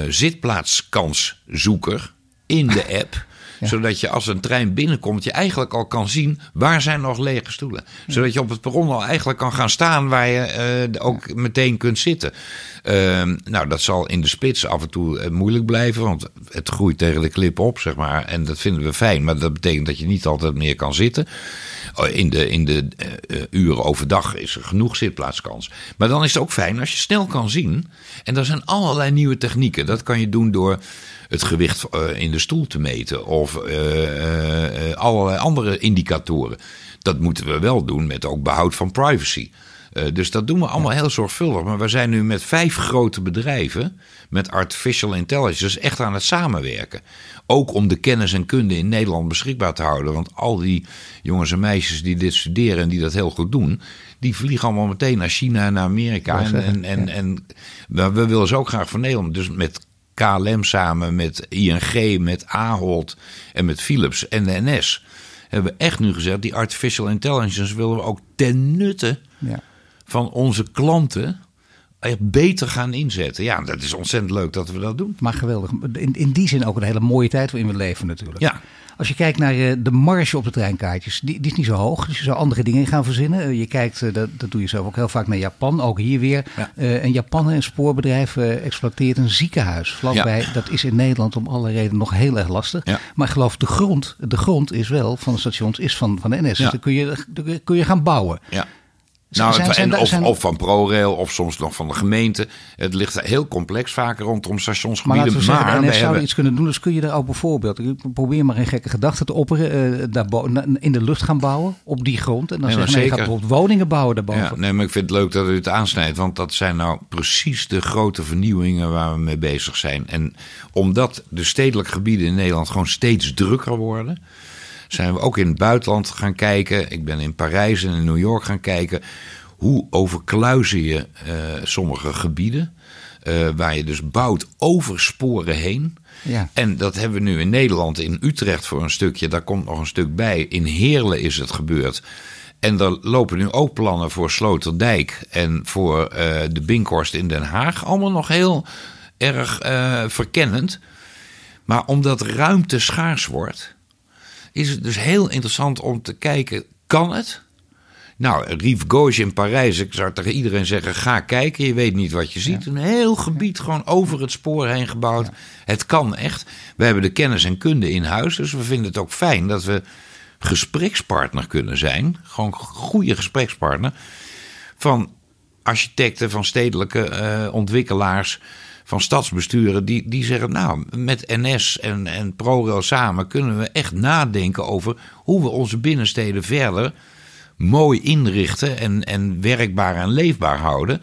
zitplaatskanszoeker in de app. Zodat je als een trein binnenkomt, je eigenlijk al kan zien waar zijn nog lege stoelen. Zodat je op het perron al eigenlijk kan gaan staan waar je eh, ook meteen kunt zitten. Ehm, nou, dat zal in de spits af en toe eh, moeilijk blijven, want het groeit tegen de klip op, zeg maar. En dat vinden we fijn, maar dat betekent dat je niet altijd meer kan zitten. Oh, In de, in de eh, uren overdag is er genoeg zitplaatskans. Maar dan is het ook fijn als je snel kan zien. En er zijn allerlei nieuwe technieken. Dat kan je doen door het gewicht eh, in de stoel te meten. Of eh, eh, allerlei andere indicatoren. Dat moeten we wel doen met ook behoud van privacy. Dus dat doen we allemaal heel zorgvuldig. Maar we zijn nu met vijf grote bedrijven met artificial intelligence echt aan het samenwerken. Ook om de kennis en kunde in Nederland beschikbaar te houden. Want al die jongens en meisjes die dit studeren en die dat heel goed doen, die vliegen allemaal meteen naar China en naar Amerika. En, en, en, en we, we willen ze ook graag van Nederland. Dus met KLM samen, met ING, met Ahold en met Philips en de NS hebben we echt nu gezegd, die artificial intelligence willen we ook ten nutte Ja. van onze klanten beter gaan inzetten. Ja, dat is ontzettend leuk dat we dat doen. Maar geweldig. In, in die zin ook een hele mooie tijd waarin we leven natuurlijk. Ja. Als je kijkt naar eh, de marge op de treinkaartjes, die, die is niet zo hoog. Dus je zou andere dingen gaan verzinnen. Eh, je kijkt, eh, dat, dat doe je zelf ook heel vaak naar Japan. Ook hier weer. Ja. Een Japan, een spoorbedrijf, exploiteert een ziekenhuis vlakbij. Dat is in Nederland om alle redenen nog heel erg lastig. Ja. Maar ik geloof de grond, de grond is wel van de stations, is van, van de NS. Dus Ja. dan kun je, kun je gaan bouwen. Nou, zijn- zijn en daar- of, zijn- of van ProRail of soms nog van de gemeente. Het ligt heel complex vaker rondom Maar stationsgebieden. laten we zeggen, hebben- iets kunnen doen. Dus kun je er ook bijvoorbeeld, ik probeer maar een gekke gedachte te opperen, eh, na- in de lucht gaan bouwen op die grond. En dan Nee, maar zeggen nee, je gaat bijvoorbeeld woningen bouwen daarboven. Ja, nee, maar ik vind het leuk dat u het aansnijdt. Want dat zijn nou precies de grote vernieuwingen waar we mee bezig zijn. En omdat de stedelijke gebieden in Nederland gewoon steeds drukker worden. Zijn we ook in het buitenland gaan kijken. Ik ben in Parijs en in New York gaan kijken. Hoe overkluizen je eh, sommige gebieden. eh, waar je dus bouwt over sporen heen. Ja. En dat hebben we nu in Nederland, in Utrecht voor een stukje. Daar komt nog een stuk bij. In Heerlen is het gebeurd. En er lopen nu ook plannen voor Sloterdijk en voor eh, de Binkhorst in Den Haag. Allemaal nog heel erg verkennend. Maar omdat ruimte schaars wordt, is het dus heel interessant om te kijken: kan het? Nou, Rive Gauche in Parijs, ik zou tegen iedereen zeggen: ga kijken, je weet niet wat je ziet. Een heel gebied gewoon over het spoor heen gebouwd. Het kan echt. We hebben de kennis en kunde in huis, dus we vinden het ook fijn dat we gesprekspartner kunnen zijn. Gewoon goede gesprekspartner. Van architecten, van stedelijke eh, ontwikkelaars, van stadsbesturen. Die, die zeggen, nou, met NS en, en ProRail samen kunnen we echt nadenken over hoe we onze binnensteden verder mooi inrichten en, en werkbaar en leefbaar houden.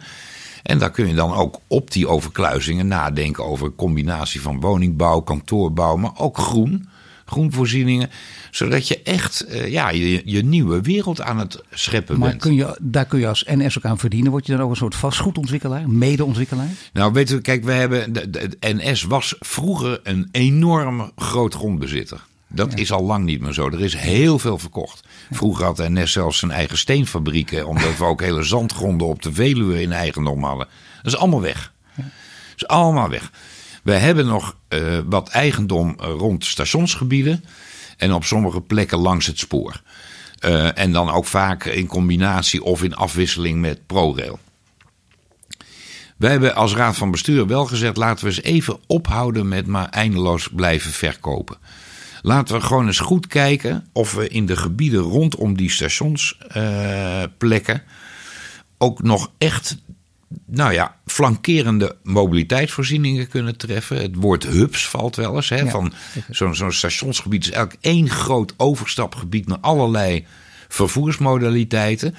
En daar kun je dan ook op die overkluizingen nadenken over een combinatie van woningbouw, kantoorbouw, maar ook groen, groenvoorzieningen. Zodat je echt eh, ja, je, je nieuwe wereld aan het scheppen Maar bent. kun je, daar kun je als NS ook aan verdienen. Word je dan ook een soort vastgoedontwikkelaar, medeontwikkelaar? Nou, weet u, kijk, we hebben. De, de, de NS was vroeger een enorm groot grondbezitter. Dat is al lang niet meer zo. Er is heel veel verkocht. Vroeger had NS zelfs zijn eigen steenfabrieken, omdat we ook hele zandgronden op de Veluwe in eigendom hadden. Dat is allemaal weg. Dat is allemaal weg. We hebben nog eh, wat eigendom eh, rond stationsgebieden en op sommige plekken langs het spoor. Eh, en dan ook vaak in combinatie of in afwisseling met ProRail. Wij hebben als raad van bestuur wel gezegd: laten we eens even ophouden met maar eindeloos blijven verkopen. Laten we gewoon eens goed kijken of we in de gebieden rondom die stationsplekken ook nog echt, nou ja, flankerende mobiliteitsvoorzieningen kunnen treffen. Het woord hubs valt wel eens. Hè, Ja, van zo'n zo'n stationsgebied is eigenlijk één groot overstapgebied naar allerlei vervoersmodaliteiten.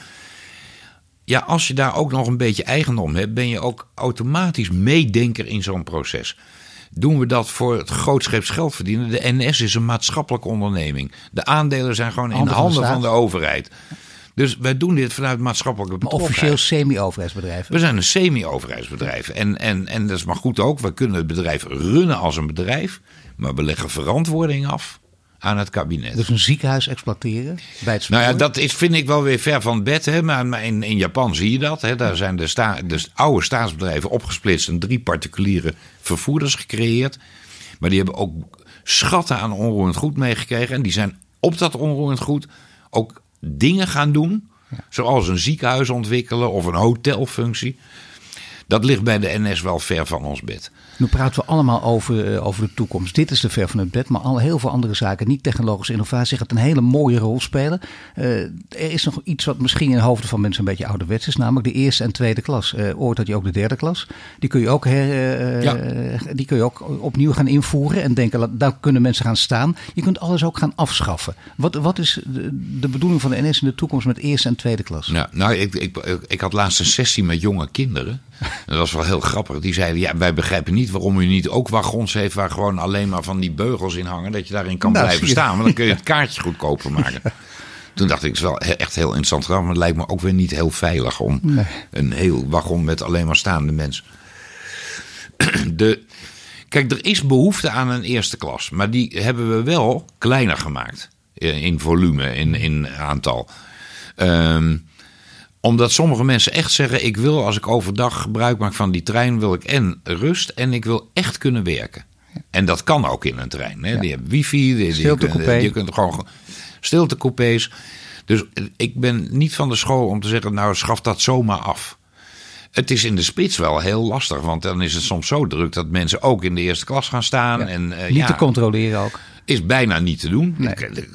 Ja, als je daar ook nog een beetje eigendom hebt, ben je ook automatisch meedenker in zo'n proces. doen we dat voor het grootscheeps geld verdienen. De NS is een maatschappelijke onderneming. De aandelen zijn gewoon in Handen van de handen van de overheid. Dus wij doen dit vanuit maatschappelijke Maar betrokkenheid. officieel semi-overheidsbedrijf. We zijn een semi-overheidsbedrijf. En, en, en dat is maar goed ook. We kunnen het bedrijf runnen als een bedrijf. Maar we leggen verantwoording af aan het kabinet. Dus een ziekenhuis exploiteren bij het spoor. Nou ja, dat is, vind ik wel weer ver van het bed. Hè? Maar maar in, in Japan zie je dat. Hè? Daar zijn de, sta, de oude staatsbedrijven opgesplitst en drie particuliere vervoerders gecreëerd. Maar die hebben ook schatten aan onroerend goed meegekregen. En die zijn op dat onroerend goed ook dingen gaan doen. Zoals een ziekenhuis ontwikkelen of een hotelfunctie. Dat ligt bij de NS wel ver van ons bed. Nu praten we allemaal over, eh, over de toekomst. Dit is de ver van het bed, maar al heel veel andere zaken, niet technologische innovatie, gaat een hele mooie rol spelen. Eh, er is nog iets wat misschien in de hoofden van mensen een beetje ouderwets is, namelijk de eerste en tweede klas. Eh, ooit had je ook de derde klas. Die kun je ook, her, Ja. die kun je ook opnieuw gaan invoeren en denken, daar kunnen mensen gaan staan. Je kunt alles ook gaan afschaffen. Wat, wat is de, de bedoeling van de NS in de toekomst met eerste en tweede klas? Ja, nou, ik, ik, ik had laatst een sessie met jonge kinderen. [laughs] Dat was wel heel grappig. Die zeiden, ja, wij begrijpen niet waarom u niet ook wagons heeft... waar gewoon alleen maar van die beugels in hangen... dat je daarin kan Nou, blijven staan. Want dan kun je [laughs] het kaartje goedkoper maken. [laughs] Toen dacht ik, het is wel echt heel interessant maar het lijkt me ook weer niet heel veilig... om Nee. een heel wagon met alleen maar staande mensen... [clears throat] De, kijk, er is behoefte aan een eerste klas. Maar die hebben we wel kleiner gemaakt. In, in volume, in, in aantal. Ehm, omdat sommige mensen echt zeggen: ik wil als ik overdag gebruik maak van die trein, wil ik en rust en ik wil echt kunnen werken. En dat kan ook in een trein. Hè? Die hebben wifi, die, die, Stiltecoupé. je kunt gewoon stiltecoupés. Dus ik ben niet van de school om te zeggen: nou, schaf dat zomaar af. Het is in de spits wel heel lastig, want dan is het soms zo druk dat mensen ook in de eerste klas gaan staan. En, eh, Niet ja, te controleren ook. Is bijna niet te doen. Nee. De,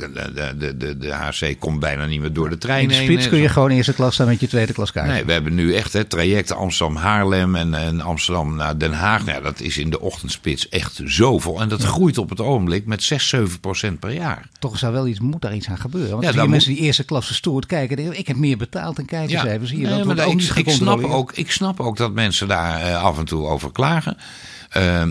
de, de, de, HC komt bijna niet meer door de trein In de spits kun je gewoon eerste klas staan met je tweede klas kaart. Nee, we hebben nu echt hè, trajecten Amsterdam-Haarlem en, en Amsterdam naar Den Haag. Nou, ja, dat is in de ochtendspits echt zoveel. En dat groeit op het ogenblik met 6, 7 procent per jaar. Toch zou wel iets, moet daar iets aan gebeuren. Want Ja, als hier mensen die eerste klas verstoord kijken, ik heb meer betaald en kijk eens even. Zie je, Nee, dat maar ook ik, ik, snap ook, ik snap ook dat mensen daar eh, af en toe over klagen. Eh,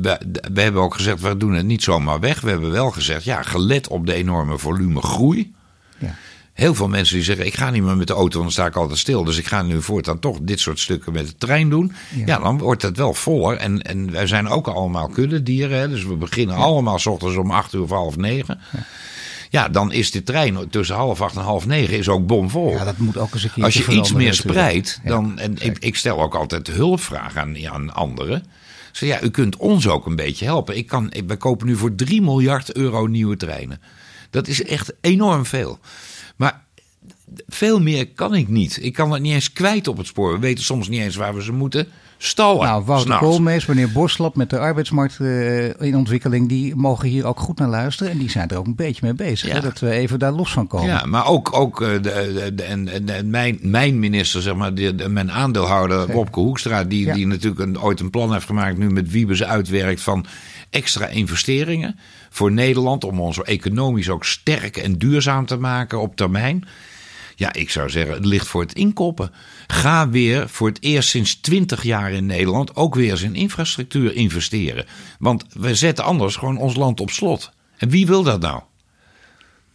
we, we hebben ook gezegd, we doen het niet zomaar weg. We hebben wel gezegd, ja, gelet op de enorme volume groei. Ja. Heel veel mensen die zeggen, ik ga niet meer met de auto, want dan sta ik altijd stil. Dus ik ga nu voortaan toch dit soort stukken met de trein doen. Ja. Ja, dan wordt het wel voller. En, en wij zijn ook allemaal kuddedieren. Hè? Dus we beginnen allemaal 's ochtends om acht uur of half negen. Ja. dan is de trein tussen half acht en half negen is ook bomvol. Ja, dat moet ook eens een keer Als je iets meer spreidt, Ja, dan. En ik, ik stel ook altijd hulpvragen aan, aan anderen. Zeg ja, u kunt ons ook een beetje helpen. Ik kan, wij kopen nu voor 3 miljard euro nieuwe treinen. Dat is echt enorm veel. Maar veel meer kan ik niet. Ik kan het niet eens kwijt op het spoor. We weten soms niet eens waar we ze moeten stallen. Nou, Wouter. Koolmees, meneer Borslap met de arbeidsmarkt eh, in ontwikkeling, die mogen hier ook goed naar luisteren. En die zijn er ook een beetje mee bezig, Ja. hè, dat we even daar los van komen. Ja, maar ook, ook eh, de, de, de- en, mijn, mijn minister, zeg maar, mijn aandeelhouder Wopke Hoekstra, die, Ja. die natuurlijk een, ooit een plan heeft gemaakt, nu met Wiebes uitwerkt van extra investeringen voor Nederland om ons economisch ook sterk en duurzaam te maken op termijn. Ja, ik zou zeggen, het ligt voor het inkoppen. Ga weer voor het eerst sinds 20 jaar in Nederland ook weer eens in infrastructuur investeren. Want we zetten anders gewoon ons land op slot. En wie wil dat nou?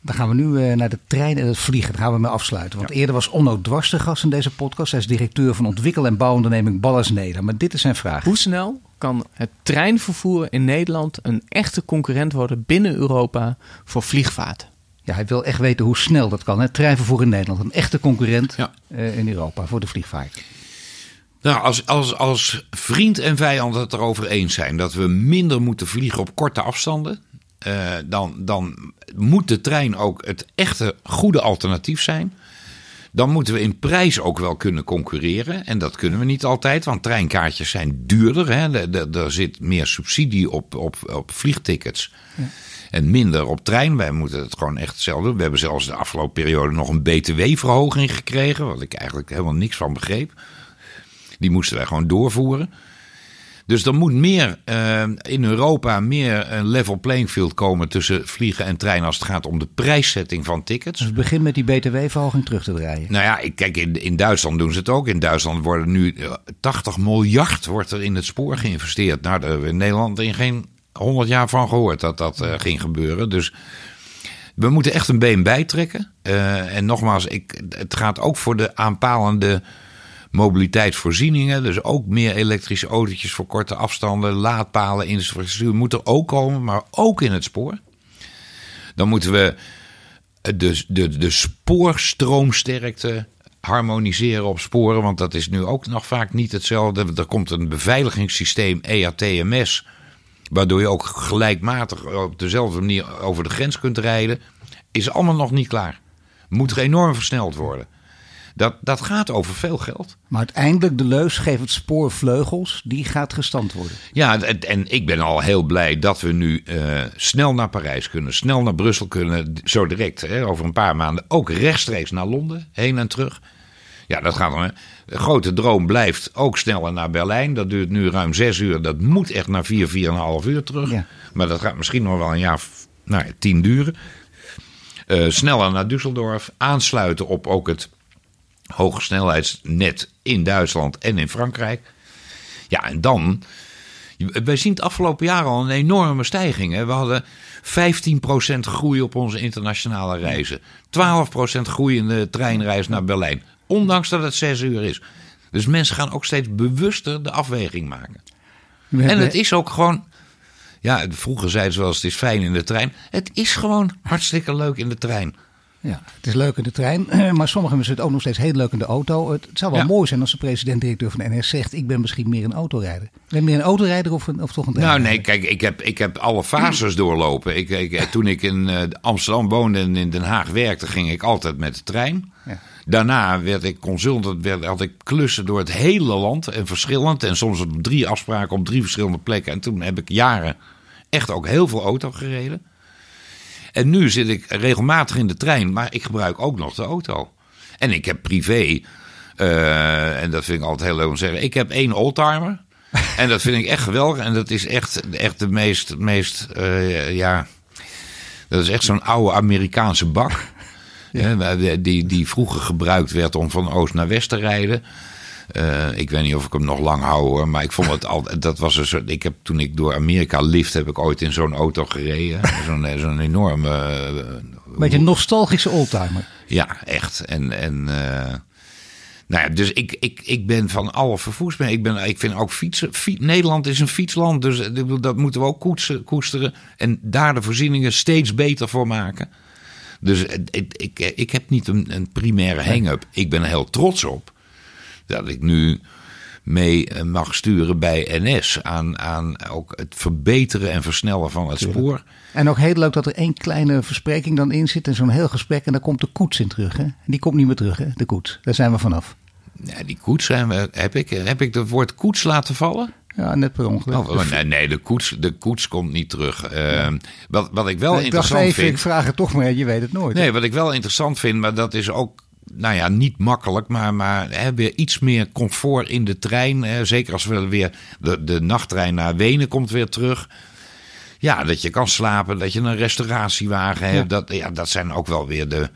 Dan gaan we nu eh, naar de trein en het vliegen. Daar gaan we mee afsluiten. Want eerder was Onno Dwars de gast in deze podcast. Hij is directeur van ontwikkel- en bouwonderneming Ballas Neder. Maar dit is zijn vraag. Hoe snel kan het treinvervoer in Nederland een echte concurrent worden binnen Europa voor vliegvaart? Ja, hij wil echt weten hoe snel dat kan. Het treinvervoer in Nederland, een echte concurrent Ja. eh, in Europa voor de vliegvaart. Nou, als, als, als vriend en vijand het erover eens zijn dat we minder moeten vliegen op korte afstanden, eh, dan, dan moet de trein ook het echte goede alternatief zijn. Dan moeten we in prijs ook wel kunnen concurreren. En dat kunnen we niet altijd, want treinkaartjes zijn duurder. Hè. Er- Er er zit meer subsidie op, op, op vliegtickets. En minder op trein. Wij moeten het gewoon echt hetzelfde doen. We hebben zelfs de afgelopen periode nog een btw-verhoging gekregen. Wat ik eigenlijk helemaal niks van begreep. Die moesten wij gewoon doorvoeren. Dus er moet meer uh, in Europa meer een level playing field komen tussen vliegen en trein als het gaat om de prijszetting van tickets. Dus begin met die btw-verhoging terug te draaien. Nou ja, ik, kijk, in, in Duitsland doen ze het ook. In Duitsland worden nu 80 miljard wordt er in het spoor geïnvesteerd. Nou, daar hebben we in Nederland in geen 100 jaar van gehoord dat dat uh, ging gebeuren. Dus we moeten echt een been bijtrekken. Uh, en nogmaals, ik, het gaat ook voor de aanpalende mobiliteitsvoorzieningen. Dus ook meer elektrische autootjes voor korte afstanden, laadpalen, infrastructuur moet er ook komen, maar ook in het spoor. Dan moeten we de, de, de spoorstroomsterkte harmoniseren op sporen, want dat is nu ook nog vaak niet hetzelfde. Er komt een beveiligingssysteem EATMS, waardoor je ook gelijkmatig op dezelfde manier over de grens kunt rijden. Is allemaal nog niet klaar. Moet er enorm versneld worden. Dat, dat gaat over veel geld. Maar uiteindelijk de leus geeft het spoor vleugels, die gaat gestand worden. Ja, en, en ik ben al heel blij dat we nu uh, snel naar Parijs kunnen, snel naar Brussel kunnen, zo direct, hè, over een paar maanden. Ook rechtstreeks naar Londen, heen en terug. Ja, dat gaat dan. De grote droom blijft ook sneller naar Berlijn. Dat duurt nu ruim zes uur. Dat moet echt naar vier, vier en een half uur terug. Ja. Maar dat gaat misschien nog wel een jaar, nou ja, tien duren. Uh, sneller naar Düsseldorf. Aansluiten op ook het hogesnelheidsnet in Duitsland en in Frankrijk. Ja, en dan. Wij zien het afgelopen jaar al een enorme stijging. Hè. We hadden 15% groei op onze internationale reizen. 12% groei in de treinreis naar Berlijn. Ondanks dat het 6 uur is. Dus mensen gaan ook steeds bewuster de afweging maken. En het is ook gewoon. Ja, vroeger zeiden ze wel eens: het is fijn in de trein. Het is gewoon hartstikke leuk in de trein. Ja, het is leuk in de trein, [clears throat] maar sommigen vinden het ook nog steeds heel leuk in de auto. Het zou wel mooi zijn als de president-directeur van de NS zegt: Ik ben misschien meer een autorijder. Ben je meer een autorijder of, een, of toch een Nou, nee, kijk, ik heb, ik heb alle fases doorlopen. Ik, ik, toen ik in uh, Amsterdam woonde en in Den Haag werkte, ging ik altijd met de trein. Ja. Daarna werd ik consultant, werd, had ik klussen door het hele land en verschillend. En soms op drie afspraken op drie verschillende plekken. En toen heb ik jaren echt ook heel veel auto gereden. En nu zit ik regelmatig in de trein, maar ik gebruik ook nog de auto. En ik heb privé, uh, en dat vind ik altijd heel leuk om te zeggen, ik heb één oldtimer. [laughs] en dat vind ik echt geweldig. En dat is echt, echt de meest, meest uh, ja, dat is echt zo'n oude Amerikaanse bak. [laughs] Ja. die, die vroeger gebruikt werd om van oost naar west te rijden. Uh, ik weet niet of ik hem nog lang hou hoor, maar ik vond het altijd. Dat was een soort. Ik heb toen ik door Amerika lift, heb ik ooit in zo'n auto gereden. Zo'n zo'n enorme. Uh, Beetje een nostalgische oldtimer. Ja, echt. En. en uh, nou ja, dus ik, ik, ik ben van alle vervoersmen. Ik, ben, ik vind ook fietsen. Fiets, Nederland is een fietsland, dus dat moeten we ook koetsen, koesteren. En daar de voorzieningen steeds beter voor maken. Dus ik, ik, ik heb niet een, een primaire hang-up. Ik ben er heel trots op dat ik nu mee eh, mag sturen bij NS. Aan, aan ook het verbeteren en versnellen van het spoor. En ook heel leuk dat er één kleine verspreking dan in zit. En zo'n heel gesprek. En daar komt de koets in terug. Hè? Die komt niet meer terug, hè? de koets. Daar zijn we vanaf. Ja, die koets zijn we. Heb ik, heb ik het woord koets laten vallen? Ja, net per ongeluk. Oh, nee, nee de, koets, de koets komt niet terug. Uh, wat, wat ik wel nee, interessant ik even, vind. Ik vraag het toch maar, je weet het nooit. Nee, wat ik wel interessant vind, maar dat is ook nou ja, niet makkelijk, maar, maar hè, weer iets meer comfort in de trein. Hè. Zeker als we weer de, de nachttrein naar Wenen komt weer terug. Ja, dat je kan slapen, dat je een restauratiewagen hebt. Ja. Dat, ja, dat zijn ook wel weer de,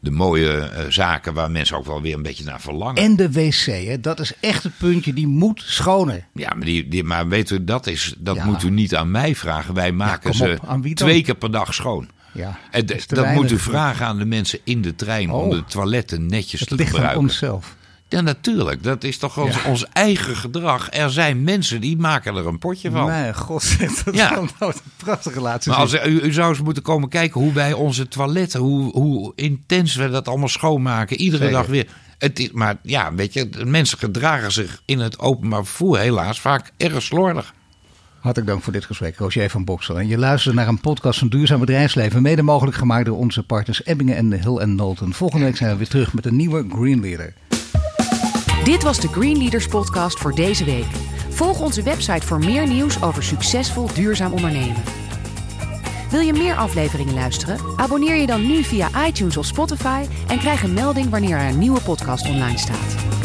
de mooie uh, zaken waar mensen ook wel weer een beetje naar verlangen. En de wc, hè? dat is echt het puntje, die moet schoner. Ja, maar, die, die, maar weet u, dat, is, dat ja. moet u niet aan mij vragen. Wij maken ze twee keer per dag schoon. Ja, en dat, moet u vragen aan de mensen in de trein oh. om de toiletten netjes te ligt gebruiken. Aan onszelf. Ja, natuurlijk. Dat is toch ons, ja. ons, eigen gedrag. Er zijn mensen die maken er een potje van. Mijn god, [laughs] dat ja. is nou een prachtige laatste Maar als, u, u, zou eens moeten komen kijken hoe wij onze toiletten, hoe, hoe intens we dat allemaal schoonmaken. Iedere Zeker. dag weer. Het is, maar ja, weet je, mensen gedragen zich in het openbaar vervoer helaas vaak erg slordig. Hartelijk dank voor dit gesprek, Roger van Boksel. En je luistert naar een podcast van Duurzaam Bedrijfsleven, mede mogelijk gemaakt door onze partners Ebbingen en Hill en Knowlton. Volgende week zijn we weer terug met een nieuwe Green Leader. Dit was de Green Leaders podcast voor deze week. Volg onze website voor meer nieuws over succesvol duurzaam ondernemen. Wil je meer afleveringen luisteren? Abonneer je dan nu via iTunes of Spotify en krijg een melding wanneer er een nieuwe podcast online staat.